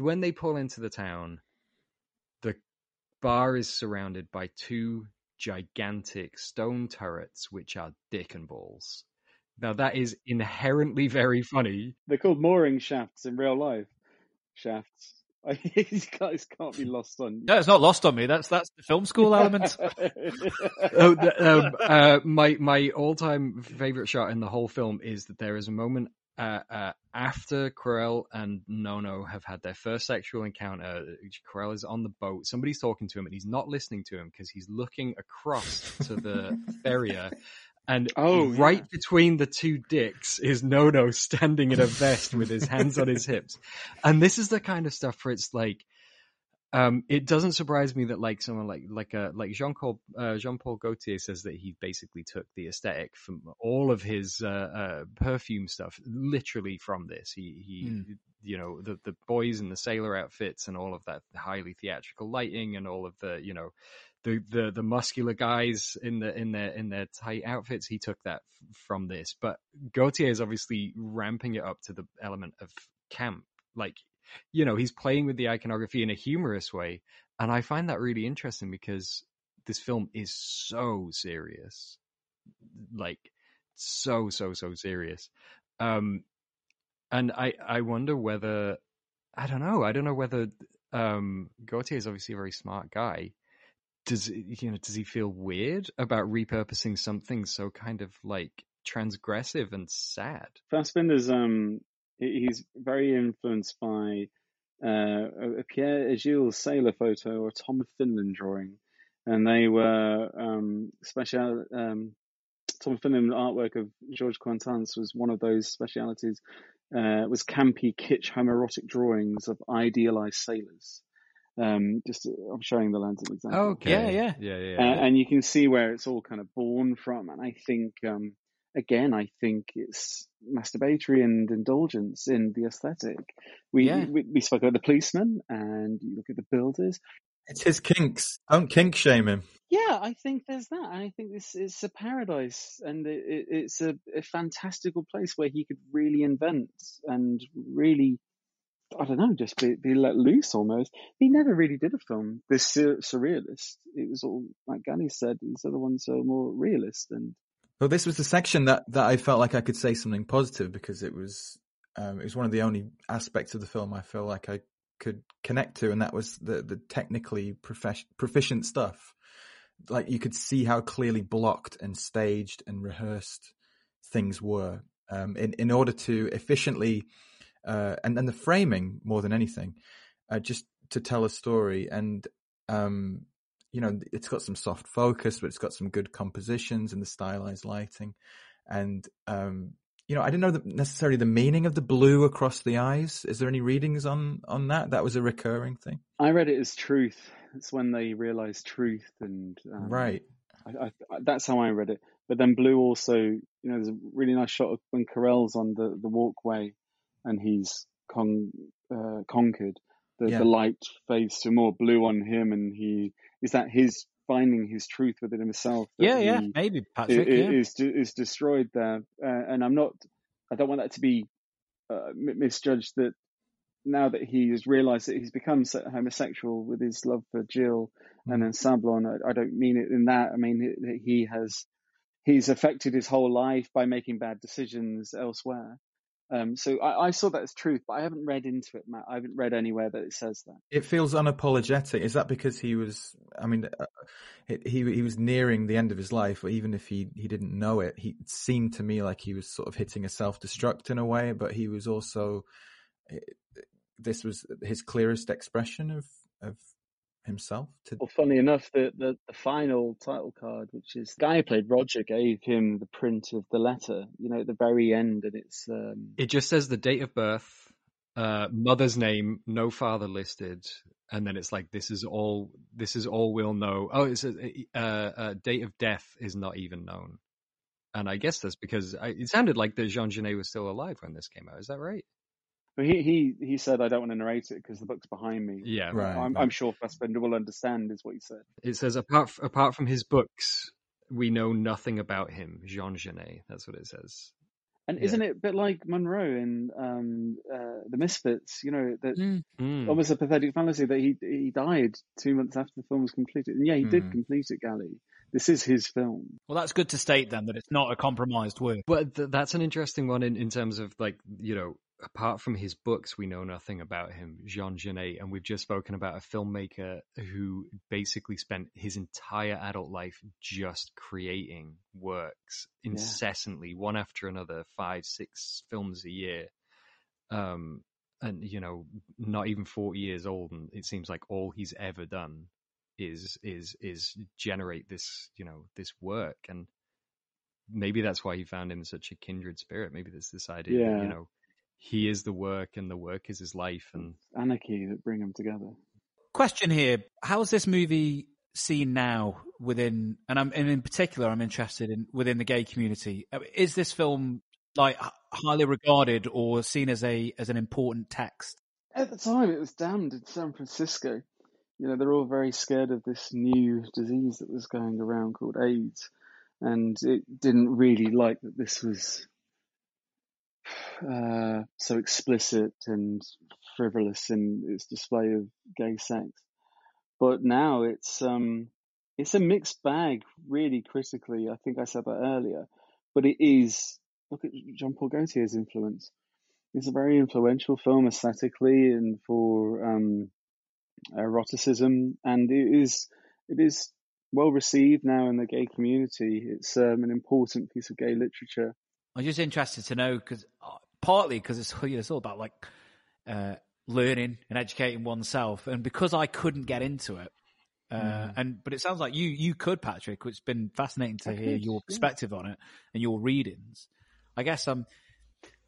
when they pull into the town, the bar is surrounded by two gigantic stone turrets, which are dick and balls. Now that is inherently very funny. They're called mooring shafts in real life. Shafts. These guys can't be lost on. No, it's not lost on me. That's that's the film school element. oh, the, um, uh, my my all time favorite shot in the whole film is that there is a moment uh, uh, after Querelle and Nono have had their first sexual encounter. Querelle is on the boat. Somebody's talking to him, and he's not listening to him because he's looking across to the Feria. And Oh, right yeah. between the two dicks is Nono standing in a vest with his hands on his hips. And this is the kind of stuff where it's like, um, it doesn't surprise me that like someone like like uh, like Jean Paul uh, Jean Paul Gaultier says that he basically took the aesthetic from all of his uh, uh, perfume stuff literally from this. He he Mm. you know the the boys in the sailor outfits and all of that highly theatrical lighting and all of the you know the the the muscular guys in the in their in their tight outfits. He took that f- from this, but Gaultier is obviously ramping it up to the element of camp, like you know, he's playing with the iconography in a humorous way. And I find that really interesting because this film is so serious. Like so, so, so serious. Um and I I wonder whether I don't know, I don't know whether um Gaultier is obviously a very smart guy. Does you know, does he feel weird about repurposing something so kind of like transgressive and sad? Fassbinder's um he's very influenced by uh, a Pierre Gilles sailor photo or a Tom Finland drawing, and they were um, special. Um, Tom of Finland artwork of Georges Quaintance was one of those specialities. Uh, was campy, kitsch, homoerotic drawings of idealized sailors. Um, just I'm showing the lens an example. Okay. Yeah, yeah. Yeah, yeah. Uh, yeah. and you can see where it's all kind of born from. And I think, um, again, I think it's masturbatory and indulgence in the aesthetic. We, Yeah. we we spoke about the policeman, and you look at the builders. It's his kinks. Don't kink shame him. Yeah, I think there's that. And I think this is a paradise, and it, it, it's a, a fantastical place where he could really invent and really. I don't know, just be, be let loose almost. He never really did a film this sur- surrealist. It was all, like Gani said, these other ones are more realist and Well, this was the section that, that I felt like I could say something positive because it was um, it was one of the only aspects of the film I feel like I could connect to, and that was the the technically profic- proficient stuff. Like you could see how clearly blocked and staged and rehearsed things were um, in in order to efficiently uh, and and the framing more than anything, uh, just to tell a story and um, you know, it's got some soft focus, but it's got some good compositions and the stylized lighting. And, um, you know, I didn't know the, necessarily the meaning of the blue across the eyes. Is there any readings on, on that? That was a recurring thing. I read it as truth. It's when they realize truth, and um, right. I, I, that's how I read it. But then blue also, you know, there's a really nice shot of when Querelle's on the, the walkway, and he's con, uh, conquered. The, Yeah. the light fades to more blue on him, and he is that his finding his truth within himself. Yeah, yeah, maybe Patrick. i- yeah. is is destroyed there, uh, and I'm not. I don't want that to be uh, misjudged. That now that he has realised that he's become homosexual with his love for Gil and then Seblon, I, I don't mean it in that. I mean that he has he's affected his whole life by making bad decisions elsewhere. Um, so I, I saw that as truth, but I haven't read into it, Matt. I haven't read anywhere that it says that. It feels unapologetic. Is that because he was? I mean, uh, it, he he was nearing the end of his life, or even if he he didn't know it, he it seemed to me like he was sort of hitting a self destruct in a way. But he was also this was his clearest expression of of himself. To Well, funny enough, the, the, the final title card, which is the guy who played Roger, gave him the print of the letter, you know, at the very end, and it's um, It just says the date of birth, uh, mother's name, no father listed, and then it's like this is all this is all we'll know. Oh, it's a, uh, uh, date of death is not even known, and I guess that's because I, it sounded like that Jean Genet was still alive when this came out. Is that right? But he, he, he said, I don't want to narrate it because the book's behind me. Yeah, Right. I'm, I'm sure Fassbinder will understand, is what he said. It says apart f- apart from his books, we know nothing about him, Jean Genet. That's what it says. And Yeah. isn't it a bit like Monroe in um, uh, The Misfits? You know, that Mm. almost a pathetic fallacy that he he died two months after the film was completed. And yeah, he did Mm. complete it, Gally. This is his film. Well, that's good to state then that it's not a compromised work. But th- that's an interesting one in, in terms of like you know, apart from his books, we know nothing about him, Jean Genet, and we've just spoken about a filmmaker who basically spent his entire adult life just creating works incessantly, one after another, five, six films a year. Um, and you know, not even forty years old, and it seems like all he's ever done is is is generate this you know this work. And maybe that's why he found him such a kindred spirit. Maybe there's this idea that, you know he is the work and the work is his life and Anarchy that bring them together. Question here: How's this movie seen now within, and I'm and in particular, I'm interested in within the gay community. Uh, Is this film like highly regarded or seen as a as an important text? At the time, it was damned in San Francisco. You know, they're all very scared of this new disease that was going around called AIDS, and it didn't really like that this was uh, so explicit and frivolous in its display of gay sex. But now it's um, it's a mixed bag, really critically. I think I said that earlier, but it is. Look at Jean Paul Gaultier's influence. It's a very influential film aesthetically and for um, eroticism, and it is it is well received now in the gay community. It's um, an important piece of gay literature. I'm just interested to know because partly because it's you know, it's all about like uh, learning and educating oneself, and because I couldn't get into it, uh, Mm. and but it sounds like you you could, Patrick. It's been fascinating to I hear could, your yeah. perspective on it and your readings. I guess um,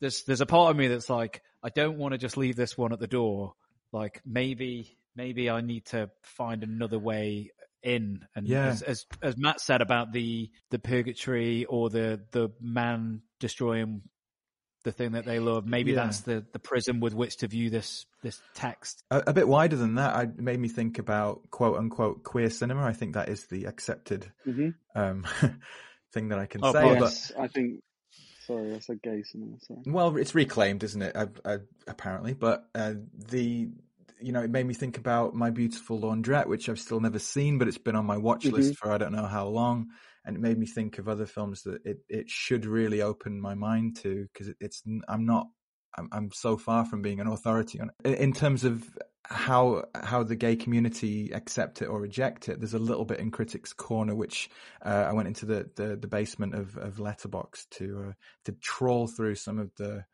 there's there's a part of me that's like I don't want to just leave this one at the door. Like maybe maybe I need to find another way in. And Yeah. as, as as Matt said about the the purgatory or the the man destroying the thing that they love, maybe Yeah. that's the the prism with which to view this this text. a, a bit wider than that. I it made me think about quote unquote queer cinema. I think that is the accepted Mm-hmm. um, thing that I can Oh, say. pardon. But I think. Sorry, I said gay cinema. Sorry. Well, it's reclaimed, isn't it? Uh, uh, apparently, but uh, the you know it made me think about my beautiful laundrette, which I've still never seen, but it's been on my watch Mhm. list for I don't know how long, and it made me think of other films that it, it should really open my mind to because it, it's I'm not I'm, I'm so far from being an authority on it in terms of how how the gay community accept it or reject it. There's a little bit in Critics Corner, which uh, I went into the, the, the basement of of Letterboxd to uh, to trawl through some of the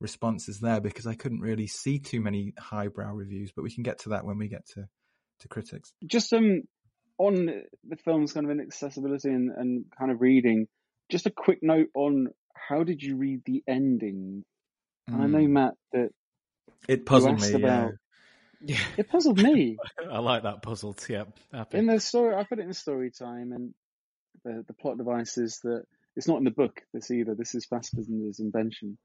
responses there because I couldn't really see too many highbrow reviews. But we can get to that when we get to to critics. Just um on the film's kind of inaccessibility and, and kind of reading. Just a quick note on how did you read the ending? And I know Mm. Matt that It puzzled me. yeah. about- Yeah, it puzzled me. I like that puzzled. Yeah, happy. in the story, I put it in story time, and the the plot device is that it's not in the book. This either. This is Fassbinder's invention.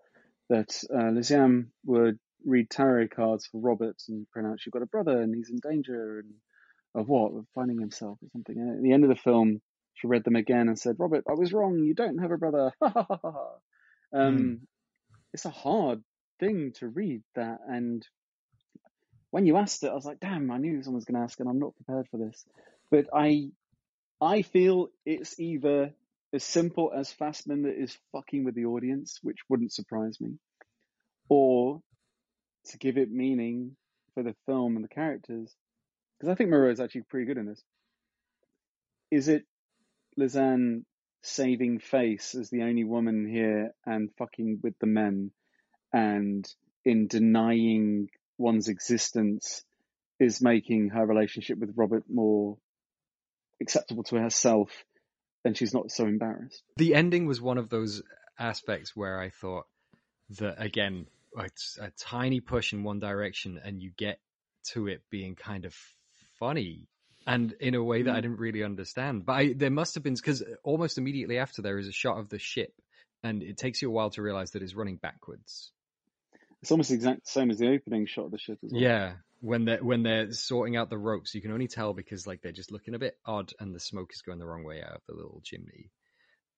That uh, Lysiane would read tarot cards for Robert and pronounce you've got a brother and he's in danger and of what of finding himself or something. And at the end of the film, she read them again and said, "Robert, I was wrong. You don't have a brother." um, It's a hard thing to read that, and when you asked it, I was like, "Damn, I knew someone was going to ask, and I'm not prepared for this." But I, I feel it's either as simple as Fassbinder is fucking with the audience, which wouldn't surprise me, or to give it meaning for the film and the characters, because I think Moreau is actually pretty good in this. Is it Lysiane saving face as the only woman here and fucking with the men, and in denying one's existence is making her relationship with Robert more acceptable to herself, and she's not so embarrassed. The ending was one of those aspects where I thought that again, it's a tiny push in one direction, and you get to it being kind of funny and in a way that I didn't really understand. But I, there must have been because almost immediately after there is a shot of the ship, and it takes you a while to realize that it's running backwards. It's almost the exact same as the opening shot of the ship as well. Yeah, when they're when they're sorting out the ropes, you can only tell because like they're just looking a bit odd, and the smoke is going the wrong way out of the little chimney.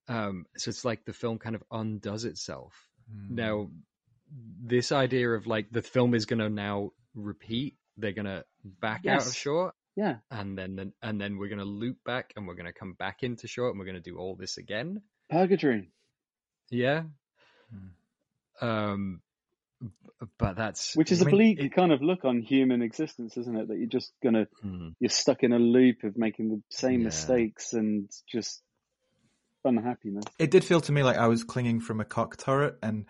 Um, so it's like the film kind of undoes itself. Now, this idea of like the film is going to now repeat, they're going to back out of short, Yeah. and then, then and then we're going to loop back, and we're going to come back into short, and we're going to do all this again. Purgatory. Yeah. Um, but that's Which is I a mean, bleak it- kind of look on human existence, isn't it? That you're just gonna Mhm. you're stuck in a loop of making the same Yeah. mistakes and just unhappiness. It did feel to me like I was clinging from a cock turret, and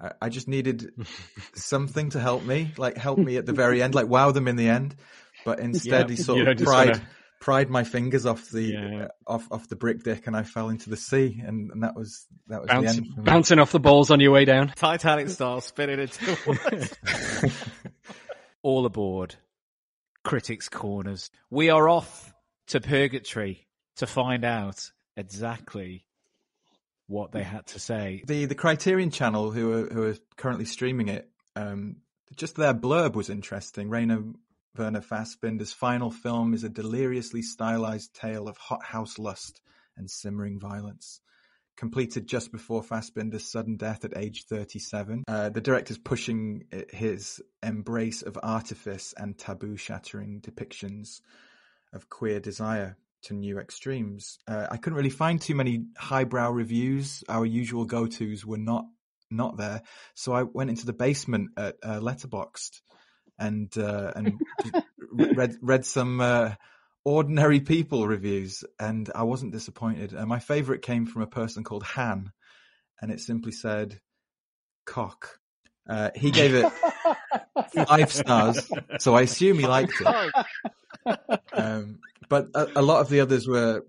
I, I just needed something to help me, like help me at the very end, like wow them in the end. But instead, he sort You of just pried kinda- pried my fingers off the Yeah. uh, off off the brick deck, and I fell into the sea, and, and that was that was the Bounce, end. for me. bouncing off the balls on your way down. Titanic style, spinning into the water. All aboard. Critics' Corners. We are off to Purgatory to find out exactly what they had to say. the the Criterion Channel, who are who are currently streaming it, um, just their blurb was interesting. Rainer Werner Fassbinder's final film is a deliriously stylized tale of hothouse lust and simmering violence. Completed just before Fassbinder's sudden death at age 37, uh, the director's pushing his embrace of artifice and taboo-shattering depictions of queer desire to new extremes. Uh, I couldn't really find too many highbrow reviews. Our usual go-tos were not not there, so I went into the basement at uh, Letterboxd and uh, and read read some uh, ordinary people reviews, and I wasn't disappointed. Uh, my favorite came from a person called Han, and it simply said "cock." Uh, he gave it five stars, so I assume he liked it. Um, but a, a lot of the others were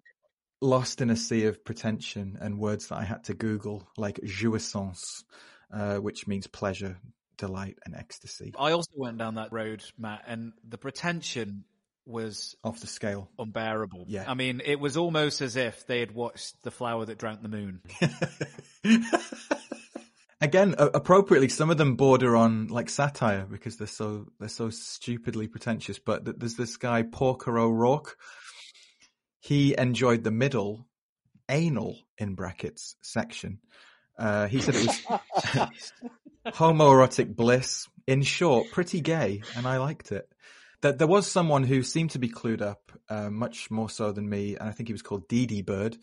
lost in a sea of pretension and words that I had to Google, like jouissance, uh, which means pleasure, delight, and ecstasy. I also went down that road, Matt, and the pretension was Off the scale. unbearable. Yeah. I mean, it was almost as if they had watched The Flower That Drank the Moon. Again, appropriately, some of them border on like satire because they're so they're so stupidly pretentious. But there's this guy Porker O'Rourke. He enjoyed the middle, anal in brackets section. Uh, he said it was homoerotic bliss. In short, pretty gay, and I liked it. That there was someone who seemed to be clued up, uh, much more so than me, and I think he was called Dee Bird.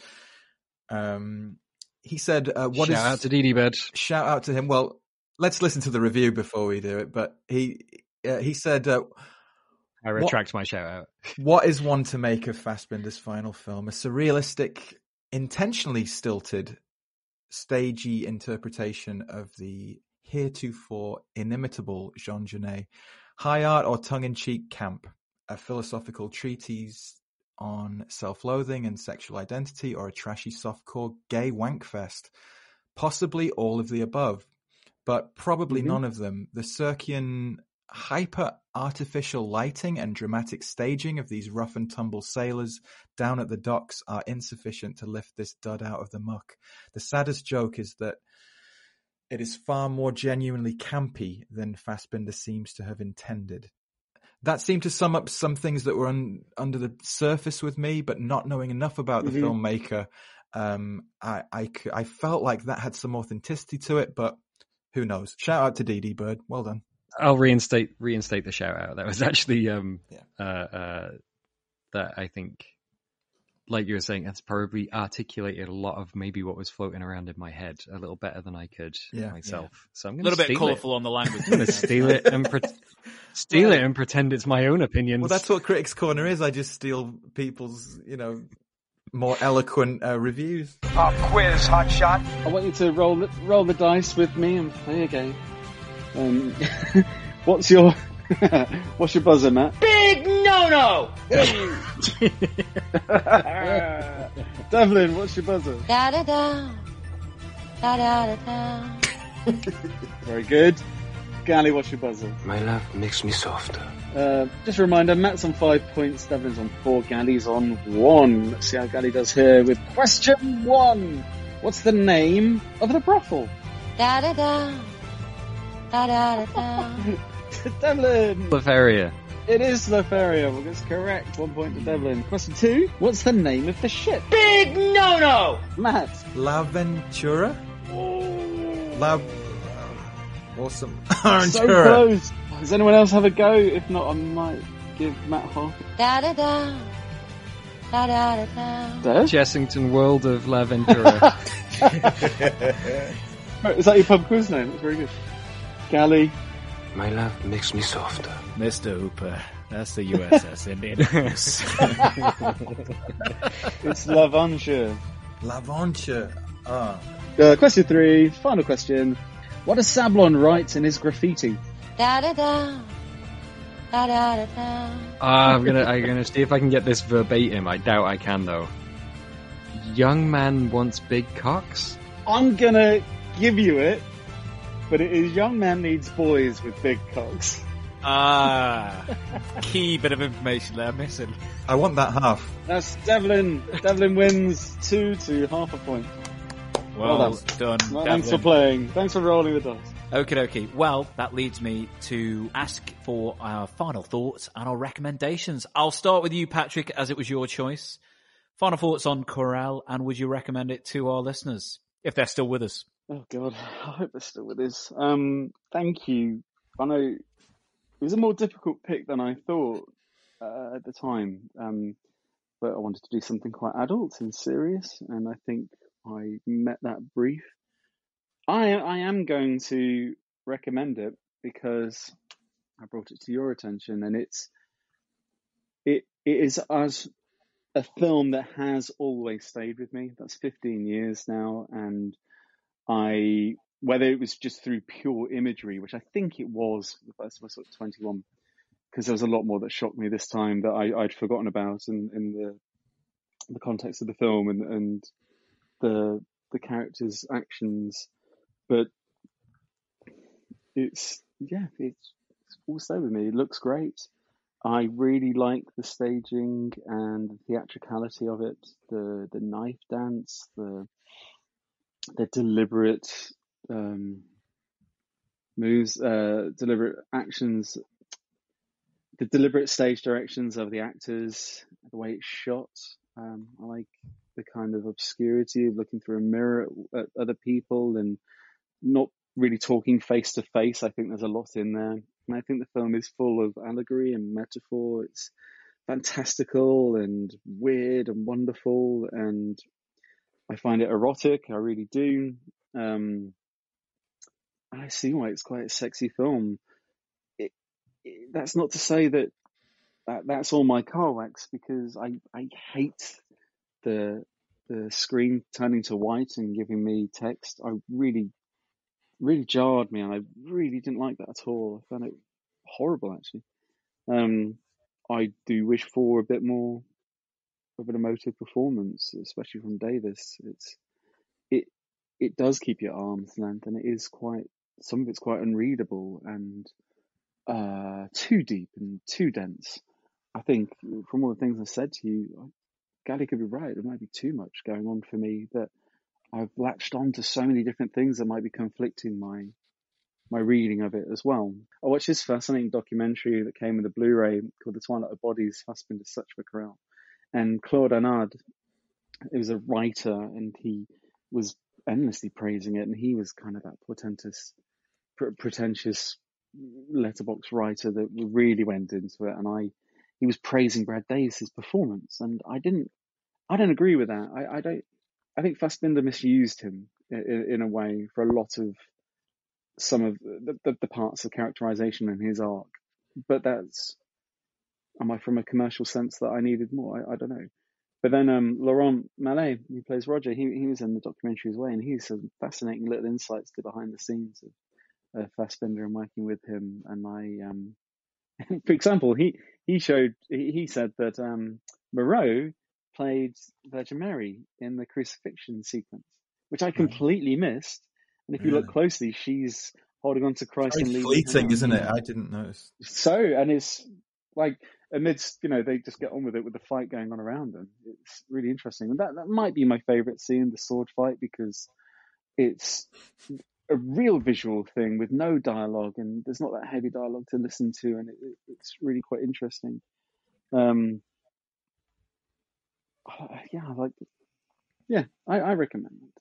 Um, he said, uh, "What is Shout out to Bird. shout out to him. Well, let's listen to the review before we do it. But he uh, he said, uh, I retract my shout out. "What is one to make of Fassbinder's final film? A surrealistic, intentionally stilted, stagey interpretation of the heretofore inimitable Jean Genet, high art or tongue-in-cheek camp, a philosophical treatise." On self-loathing and sexual identity, or a trashy softcore gay wankfest, possibly all of the above, but probably Mhm. none of them. The Circean hyper artificial lighting and dramatic staging of these rough and tumble sailors down at the docks are insufficient to lift this dud out of the muck. The saddest joke is that it is far more genuinely campy than Fassbinder seems to have intended. That seemed to sum up some things that were un, under the surface with me, but not knowing enough about the Mhm. filmmaker, um, I, I, c- I felt like that had some authenticity to it, but who knows? Shout out to Dee Dee Bird. Well done. I'll reinstate reinstate the shout out. That was actually um Yeah. uh uh that I think like you were saying, that's probably articulated a lot of maybe what was floating around in my head a little better than I could Yeah, myself. So I'm A little bit colourful on the language. I'm going to steal it and pre- steal it and pretend it's my own opinion. Well, that's what Critics Corner is. I just steal people's, you know, more eloquent uh, reviews. Pop quiz, hot shot. I want you to roll the, roll the dice with me and play a game. Um, what's your What's your buzzer, Matt? Big no-no! Devlin, what's your buzzer? Da da da. Da da da da. Very good. Gally, what's your buzzer? My love makes me softer. Uh, just a reminder, Matt's on five points, Devlin's on four, Gally's on one. Let's see how Gally does here with question one. What's the name of the brothel? Da da da. Da da da da. Devlin! La Feria. It is La Feria. Well, that's correct. One point to Devlin. Question two. What's the name of the ship? Big no-no! Matt. La Ventura? La... Uh, awesome. So Aventura. close. Does anyone else have a go? If not, I might give Matt half. Da da da. Da da da da. Des? Chessington World of Laventura. Is that your pub quiz name? That's very good. Gally. My love makes me softer. Mr. Hooper. That's the USS Indianapolis. It's Lavanture. L'aventure. Ah. Uh, question three. Final question. What does Seblon write in his graffiti? Da da da. Da da da da. Ah, I'm gonna, I'm gonna see if I can get this verbatim. I doubt I can though. Young man wants big cocks. I'm gonna give you it, but it is young man needs boys with big cocks. ah, key bit of information there missing. I want that half. That's Devlin. Devlin wins two to half a point. Well, Well done. Well, thanks for playing. Thanks for rolling the dice. Okay, okay. Well, that leads me to ask for our final thoughts and our recommendations. I'll start with you, Patrick, as it was your choice. Final thoughts on Querelle, and would you recommend it to our listeners if they're still with us? Oh god, I hope they're still with us. Um, thank you. I know it was a more difficult pick than I thought uh, at the time, um, but I wanted to do something quite adult and serious, and I think I met that brief. I I am going to recommend it because I brought it to your attention, and it's it it is as a film that has always stayed with me. That's 15 years now, and I whether it was just through pure imagery, which I think it was, the first was sort of 21, because there was a lot more that shocked me this time that I, I'd forgotten about in, in the the context of the film and, and the the characters' actions. But it's yeah, it's, it's all stay with me. It looks great. I really like the staging and the theatricality of it, the the knife dance, the the deliberate um, moves, uh, deliberate actions, the deliberate stage directions of the actors, the way it's shot. Um, I like the kind of obscurity of looking through a mirror at, at other people and not really talking face to face. I think there's a lot in there. And I think the film is full of allegory and metaphor. It's fantastical and weird and wonderful and I find it erotic. I really do. Um, I see why it's quite a sexy film. It, it, that's not to say that, that that's all my car wax because I, I hate the the screen turning to white and giving me text. I really really jarred me and I really didn't like that at all. I found it horrible actually. Um, I do wish for a bit more of an emotive performance, especially from Davis. It's it it does keep you at arm's length, and it is quite some of it's quite unreadable and uh, too deep and too dense. I think from all the things I said to you, Gally could be right. There might be too much going on for me that I've latched on to so many different things that might be conflicting my my reading of it as well. I watched this fascinating documentary that came with a Blu-ray called The Twilight of Bodies, Husband is Such a Corral. And Claude Arnaud, he was a writer and he was endlessly praising it. And he was kind of that portentous, pr- pretentious Letterboxd writer that really went into it. And I, he was praising Brad Davis' performance. And I didn't, I don't agree with that. I, I don't, I think Fassbinder misused him in, in a way for a lot of some of the, the, the parts of characterization in his arc. But that's, am I from a commercial sense that I needed more? I, I don't know. But then um, Laurent Malet, who plays Roger, he he was in the documentary as well, and he's some fascinating little insights to behind the scenes of uh, Fassbinder and working with him. And I um, for example, he he showed he, he said that um, Moreau played Virgin Mary in the crucifixion sequence, which I completely missed. And if you look closely, she's holding on to Christ Very and leading fleeting, isn't it? I didn't notice. So, and it's like amidst, you know, they just get on with it with the fight going on around them. It's really interesting. And that, that might be my favorite scene, the sword fight, because it's a real visual thing with no dialogue and there's not that heavy dialogue to listen to. And it, it, it's really quite interesting. Um, yeah, I like. Yeah, I, I recommend it.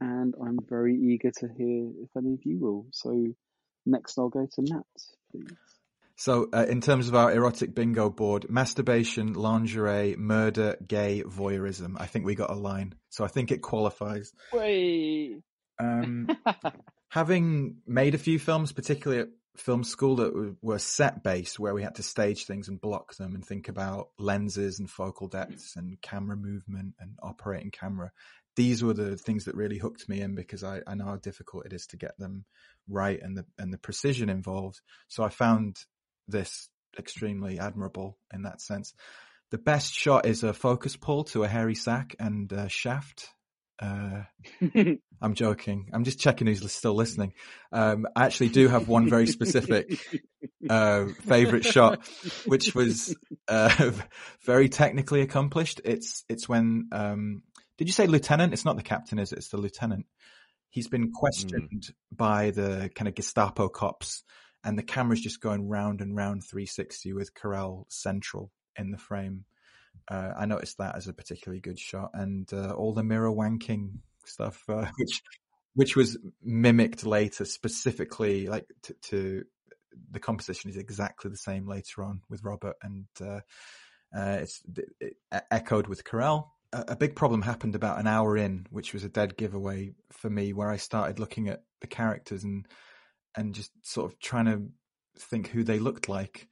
And I'm very eager to hear if any of you will. So next I'll go to Matt, please. So, uh, in terms of our erotic bingo board, masturbation, lingerie, murder, gay, voyeurism. I think we got a line. So I think it qualifies. Way. Um, having made a few films, particularly at film school that were set based, where we had to stage things and block them and think about lenses and focal depths and camera movement and operating camera. These were the things that really hooked me in because I, I know how difficult it is to get them right and the and the precision involved. So I found this extremely admirable in that sense. The best shot is a focus pull to a hairy sack and a shaft. Uh, I'm joking. I'm just checking who's still listening. Um, I actually do have one very specific uh, favorite shot, which was uh, very technically accomplished. It's it's when um, did you say lieutenant? It's not the captain, is it? It's the lieutenant. He's been questioned by the kind of Gestapo cops, and the camera's just going round and round 360 with Querelle central in the frame. Uh, I noticed that as a particularly good shot, and uh, all the mirror wanking stuff, uh, which which was mimicked later, specifically like to, to the composition is exactly the same later on with Robert, and uh, uh, it's it, echoed with Querelle. A big problem happened about an hour in, which was a dead giveaway for me, where I started looking at the characters and and just sort of trying to think who they looked like.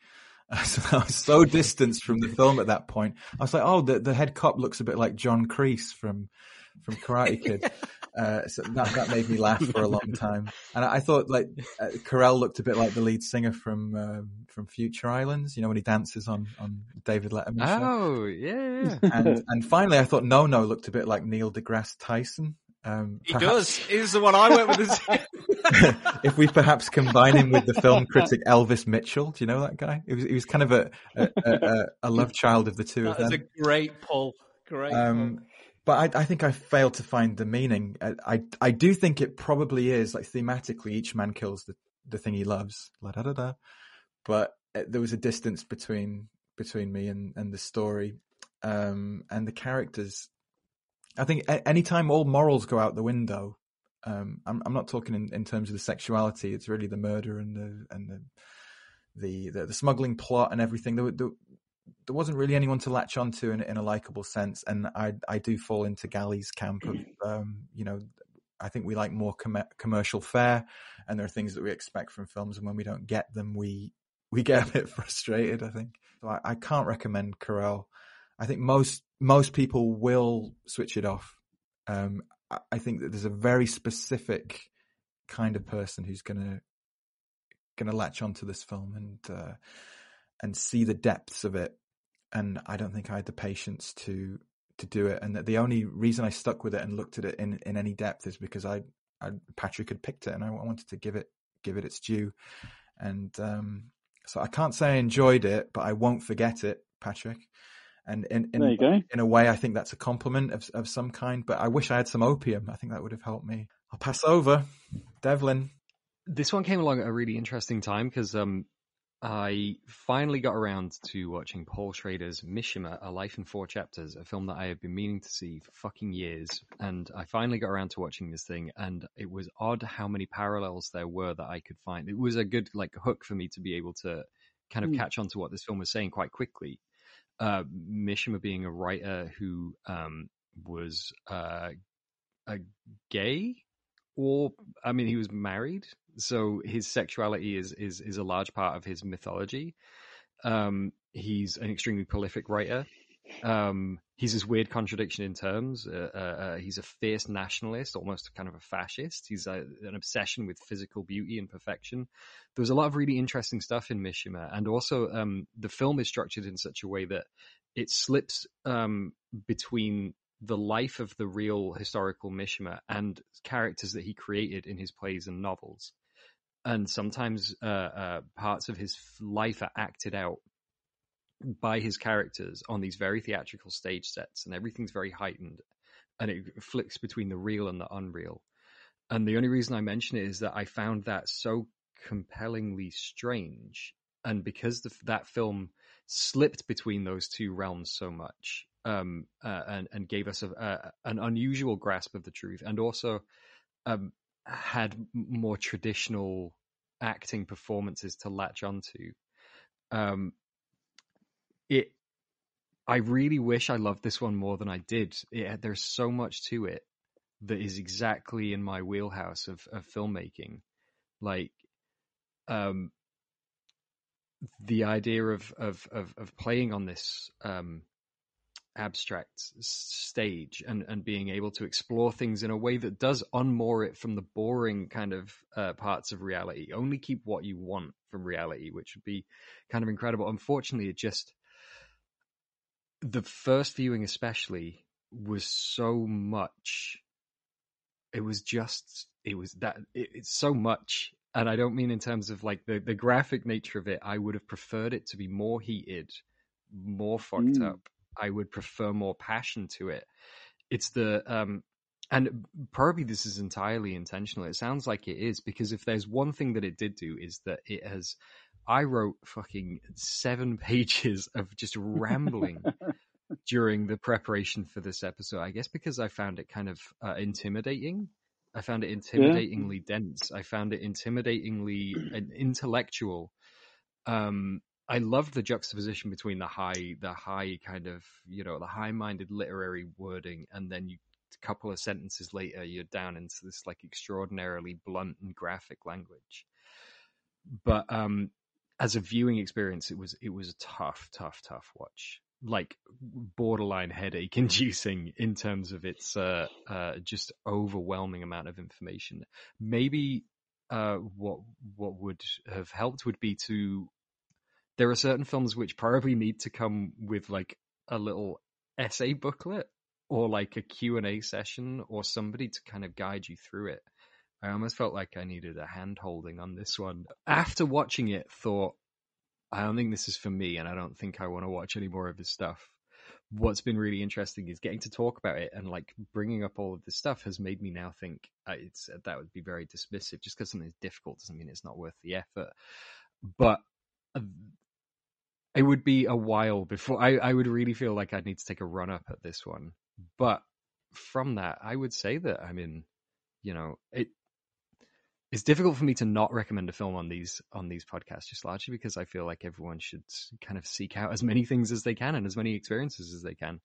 So I was so distanced from the film at that point. I was like, oh, the, the head cop looks a bit like John Kreese from from Karate Kid. Uh, so that that made me laugh for a long time. And I, I thought like uh, Querelle looked a bit like the lead singer from um, from Future Islands. You know when he dances on on David Letterman. show. Oh, yeah. And and finally, I thought Nono looked a bit like Neil deGrasse Tyson. Um, He perhaps- does. He's the one I went with. If we perhaps combine him with the film critic Elvis Mitchell, do you know that guy? He was, he was kind of a a, a, a love child of the two of them. that a great pull. Great. Um, pull. but I, I think I failed to find the meaning. I, I, I do think it probably is like thematically, each man kills the, the thing he loves. La da da da. But uh, there was a distance between between me and, and the story, um, and the characters. I think anytime all morals go out the window, um, I'm, I'm not talking in, in terms of the sexuality. It's really the murder and the and the the the, the smuggling plot and everything. There, there, there wasn't really anyone to latch onto in, in a likable sense, and I I do fall into Gally's camp of um, you know I think we like more com- commercial fare, and there are things that we expect from films, and when we don't get them, we we get a bit frustrated. I think so. I, I can't recommend Querelle. I think most most people will switch it off. Um, I, think that there's a very specific kind of person who's gonna gonna latch onto this film and uh, and see the depths of it. And I don't think I had the patience to to do it. And that the only reason I stuck with it and looked at it in, in any depth is because I, I Patrick had picked it and I wanted to give it give it its due. And um, so I can't say I enjoyed it, but I won't forget it, Patrick. And in in, There you go. in a way, I think that's a compliment of of some kind. But I wish I had some opium. I think that would have helped me. I'll pass over, Devlin. This one came along at a really interesting time because um, I finally got around to watching Paul Schrader's Mishima, A Life in Four Chapters, a film that I have been meaning to see for fucking years. And I finally got around to watching this thing, and it was odd how many parallels there were that I could find. It was a good like hook for me to be able to kind of Hmm. catch on to what this film was saying quite quickly. Uh, Mishima being a writer who um, was uh, a gay or I mean, he was married, so his sexuality is is is a large part of his mythology. Um, he's an extremely prolific writer. Um, he's this weird contradiction in terms. Uh, uh, uh, he's a fierce nationalist, almost kind of a fascist. He's uh, an obsession with physical beauty and perfection. There was a lot of really interesting stuff in Mishima, and also um, the film is structured in such a way that it slips um, between the life of the real historical Mishima and characters that he created in his plays and novels. And sometimes uh, parts of his life are acted out by his characters on these very theatrical stage sets, and everything's very heightened, and it flicks between the real and the unreal. And the only reason I mention it is that I found that so compellingly strange, and because the, that film slipped between those two realms so much, um, uh, and and gave us a, a, an unusual grasp of the truth, and also um, had more traditional acting performances to latch onto. Um, it, I really wish I loved this one more than I did. It, there's so much to it that is exactly in my wheelhouse of, of filmmaking, like um, the idea of of of, of playing on this um, abstract stage and, and being able to explore things in a way that does unmoor it from the boring kind of uh, parts of reality. Only keep what you want from reality, which would be kind of incredible. Unfortunately, it just the first viewing, especially, was so much. It was just it was that it, it's so much and I don't mean in terms of like the, the graphic nature of it. I would have preferred it to be more heated, more fucked mm. up, I would prefer more passion to it. It's the um, and probably this is entirely intentional. It sounds like it is because if there's one thing that it did do is that it has. I wrote fucking seven pages of just rambling during the preparation for this episode. I guess because I found it kind of uh, intimidating. I found it intimidatingly yeah. dense. I found it intimidatingly intellectual. Um, I loved the juxtaposition between the high, the high kind of, you know, the high-minded literary wording, and then you, a couple of sentences later, you're down into this like extraordinarily blunt and graphic language. But um, as a viewing experience, it was it was a tough, tough, tough watch. Like borderline headache inducing in terms of its uh, uh, just overwhelming amount of information. Maybe uh, what what would have helped would be to there are certain films which probably need to come with like a little essay booklet or like a Q&A session or somebody to kind of guide you through it. I almost felt like I needed a hand holding on this one. After watching it, thought, I don't think this is for me and I don't think I want to watch any more of this stuff. What's been really interesting is getting to talk about it and like bringing up all of this stuff has made me now think uh, it's that would be very dismissive. Just because something is difficult doesn't mean it's not worth the effort. But uh, it would be a while before I, I would really feel like I'd need to take a run up at this one. But from that, I would say that I mean, you know, it it's difficult for me to not recommend a film on these on these podcasts just largely because I feel like everyone should kind of seek out as many things as they can and as many experiences as they can.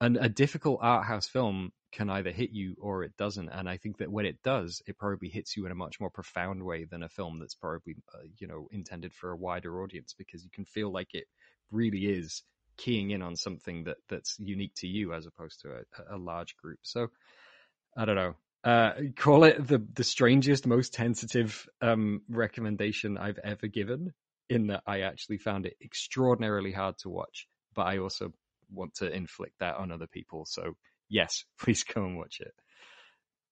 And a difficult art house film can either hit you or it doesn't. And I think that when it does, it probably hits you in a much more profound way than a film that's probably uh, you know intended for a wider audience because you can feel like it really is keying in on something that that's unique to you as opposed to a, a large group. So I don't know uh, call it the the strangest, most tentative um, recommendation I've ever given. In that I actually found it extraordinarily hard to watch, but I also want to inflict that on other people. So yes, please go and watch it.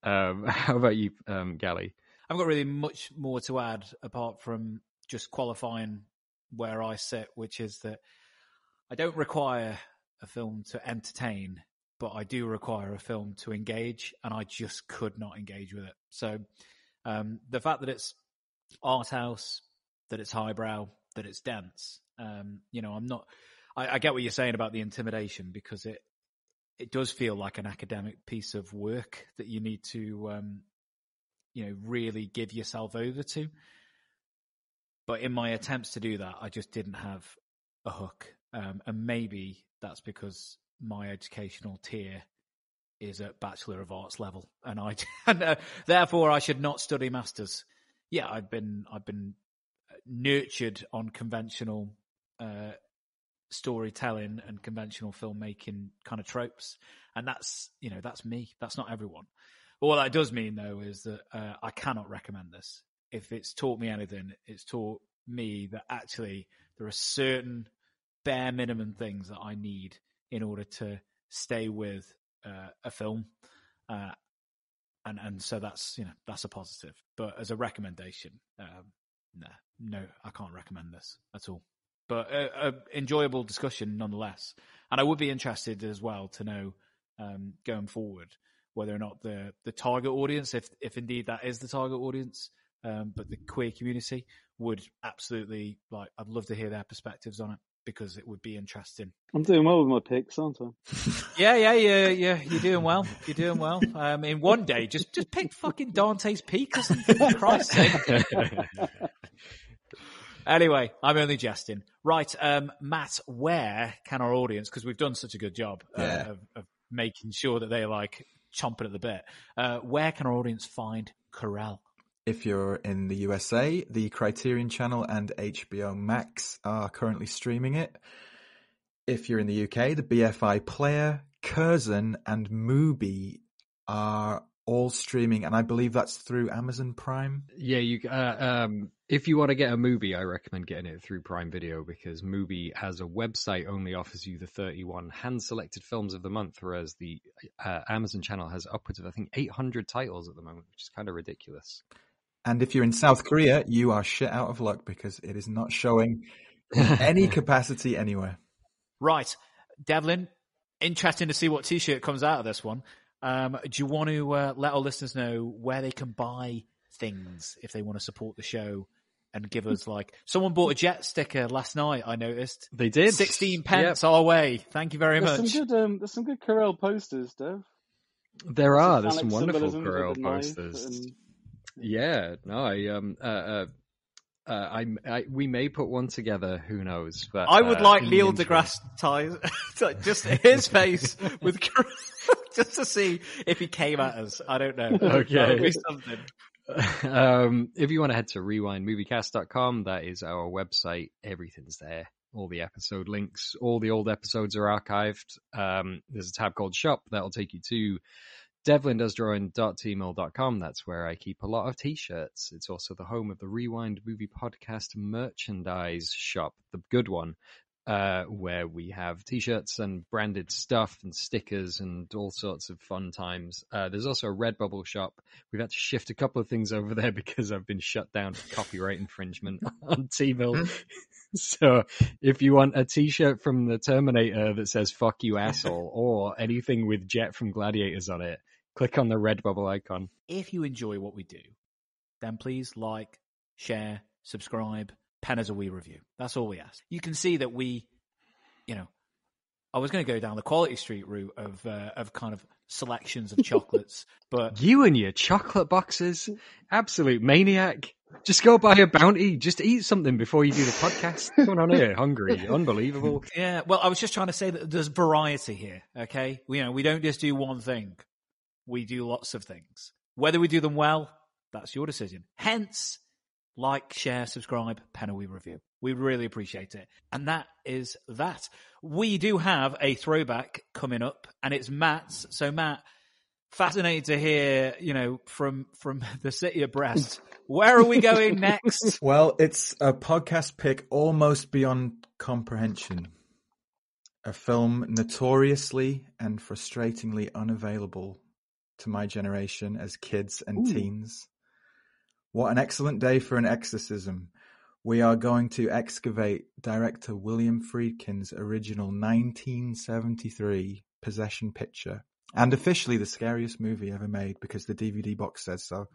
Um, how about you, um, Gally? I've got really much more to add apart from just qualifying where I sit, which is that I don't require a film to entertain but I do require a film to engage, and I just could not engage with it. So um, the fact that it's art house, that it's highbrow, that it's dense, um, you know, I'm not. I, I, get what you're saying about the intimidation because it it does feel like an academic piece of work that you need to, um, you know, really give yourself over to. But in my attempts to do that, I just didn't have a hook, um, and maybe that's because my educational tier is at Bachelor of Arts level, and I and, uh, therefore I should not study masters. Yeah, I've been I've been nurtured on conventional uh, storytelling and conventional filmmaking kind of tropes, and that's you know that's me. That's not everyone. But what that does mean though is that uh, I cannot recommend this. If it's taught me anything, it's taught me that actually there are certain bare minimum things that I need in order to stay with uh, a film. Uh, and and so that's you know that's a positive. But as a recommendation, um, no, no, I can't recommend this at all. But a, a enjoyable discussion nonetheless. And I would be interested as well to know um, going forward whether or not the the target audience, if if indeed that is the target audience, um, but the queer community would absolutely like. I'd love to hear their perspectives on it because it would be interesting. I'm doing well with my picks, aren't I? Yeah, yeah, yeah, yeah. You're doing well. You're doing well. Um, in one day, just just pick fucking Dante's Peak or something. For Christ's sake. Anyway, I'm only jesting. Right, um, Matt, where can our audience, because we've done such a good job uh, Yeah. of, of making sure that they're like chomping at the bit, uh, where can our audience find Querelle? If you're in the USA, the Criterion Channel and HBO Max are currently streaming it. If you're in the UK, the BFI Player, Curzon, and Mubi are all streaming, and I believe that's through Amazon Prime. Yeah, you. Uh, um, if you want to get a movie, I recommend getting it through Prime Video because Mubi has a website only offers you the 31 hand-selected films of the month, whereas the uh, Amazon channel has upwards of I think 800 titles at the moment, which is kind of ridiculous. And if you're in South Korea, you are shit out of luck because it is not showing any capacity anywhere. Right, Devlin, interesting to see what T-shirt comes out of this one. Um, do you want to uh, let our listeners know where they can buy things if they want to support the show and give us like someone bought a jet sticker last night? I noticed They did sixteen pence our way. Thank you very There's much. some good, um, there's some good Querelle posters, Dev. There are. There's phallic some wonderful symbolisms Querelle posters. and- Yeah, no, I um, uh, uh, uh, I, I, we may put one together. Who knows? But I would uh, like Neil deGrasse Tyson, just his face with, just to see if he came at us. I don't know. Okay. That would be something. um, if you want to head to rewindmoviecast.com, that is our website. Everything's there. All the episode links, all the old episodes are archived. Um, there's a tab called shop that'll take you to devlindoesdrawing.teemill.com. That's where I keep a lot of t-shirts. It's also the home of the Rewind Movie Podcast merchandise shop, the good one, uh, where we have t-shirts and branded stuff and stickers and all sorts of fun times. Uh, there's also a Redbubble shop. We've had to shift a couple of things over there because I've been shut down for copyright infringement on Teemill. so if you want a t-shirt from the Terminator that says fuck you asshole or anything with Jet from Gladiators on it, click on the Redbubble icon. If you enjoy what we do, then please like, share, subscribe, pen as a wee review. That's all we ask. You can see that we, you know, I was going to go down the Quality Street route of uh, of kind of selections of chocolates, but You and your chocolate boxes, absolute maniac. Just go buy a bounty. Just eat something before you do the podcast. Coming on here, hungry, unbelievable. Yeah, well, I was just trying to say that there's variety here. Okay, we, you know, we don't just do one thing; we do lots of things. Whether we do them well, that's your decision. Hence, like, share, subscribe, pen a wee review. We really appreciate it, and that is that. We do have a throwback coming up, and it's Matt's. So, Matt, fascinated to hear, you know, from from the city of Brest. Where are we going next? Well, it's a podcast pick almost beyond comprehension. A film notoriously and frustratingly unavailable to my generation as kids and Ooh. teens. What an excellent day for an exorcism. We are going to excavate director William Friedkin's original 1973 possession picture and officially the scariest movie ever made because the DVD box says so.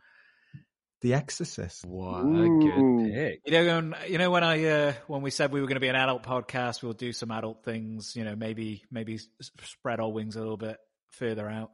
The Exorcist. What a good pick. You know, when, you know when I uh, when we said we were going to be an adult podcast, we'll do some adult things. You know, maybe maybe spread our wings a little bit further out.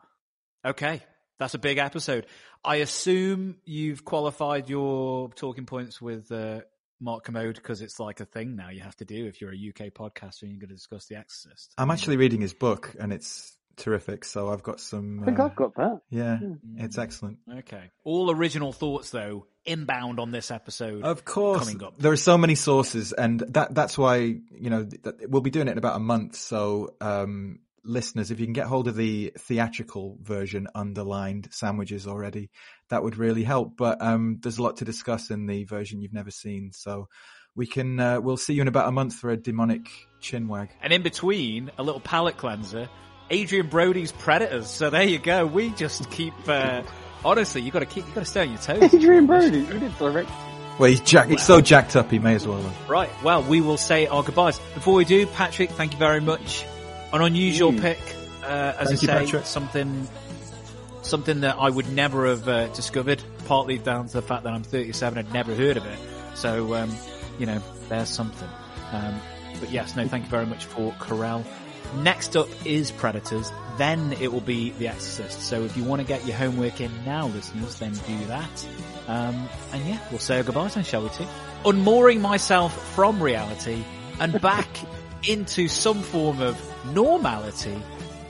Okay, that's a big episode. I assume you've qualified your talking points with uh, Mark Kermode because it's like a thing now you have to do if you're a UK podcaster and you're going to discuss The Exorcist. I'm actually reading his book, and it's terrific. So I've got some. I think uh, I've got that. Yeah, it's excellent. Okay. All original thoughts, though, inbound on this episode. Of course, Coming up. there are so many sources, and that that's why you know th- we'll be doing it in about a month. So, um, listeners, if you can get hold of the theatrical version underlined sandwiches already, that would really help. But um, there's a lot to discuss in the version you've never seen, so we can uh, we'll see you in about a month for a demonic chinwag. And in between, a little palate cleanser, Adrien Brody's Predators. So there you go. We just keep, uh, honestly, you gotta keep, you gotta stay on your toes. Adrian Brody, you did direct. Well, he's jack- he's so jacked up, he may as well. have. Right. Well, we will say our goodbyes. Before we do, Patrick, thank you very much. An unusual Mm. pick, uh, as Thank I say, Patrick. something, something that I would never have uh, discovered, partly down to the fact that I'm 37, I'd never heard of it. So, um, you know, there's something. Um, but yes, no, thank you very much for Querelle. Next up is Predators, then it will be The Exorcist. So if you want to get your homework in now, listeners, then do that. Um, and yeah, we'll say our goodbyes then, shall we too? Unmooring myself from reality and back into some form of normality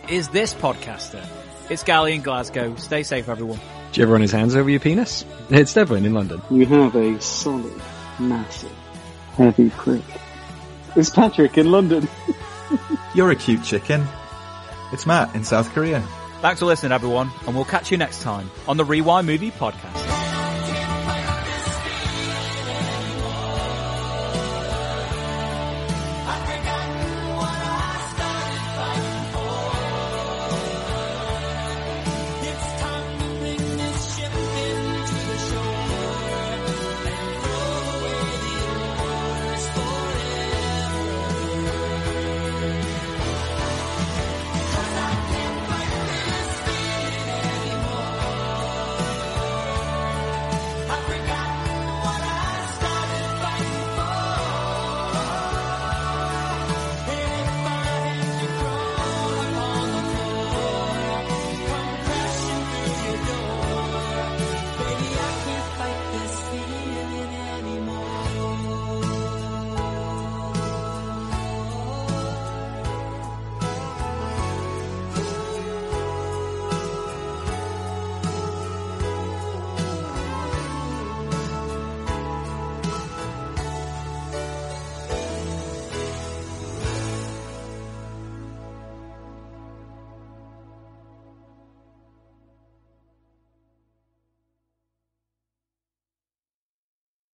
is this podcaster. It's Gally in Glasgow. Stay safe, everyone. Do you ever run his hands over your penis? It's Devlin in London. You have a solid, massive, heavy prick. It's Patrick in London. You're a cute chicken. It's Matt in South Korea. Thanks for listening, everyone, and we'll catch you next time on the Rewind Movie Podcast.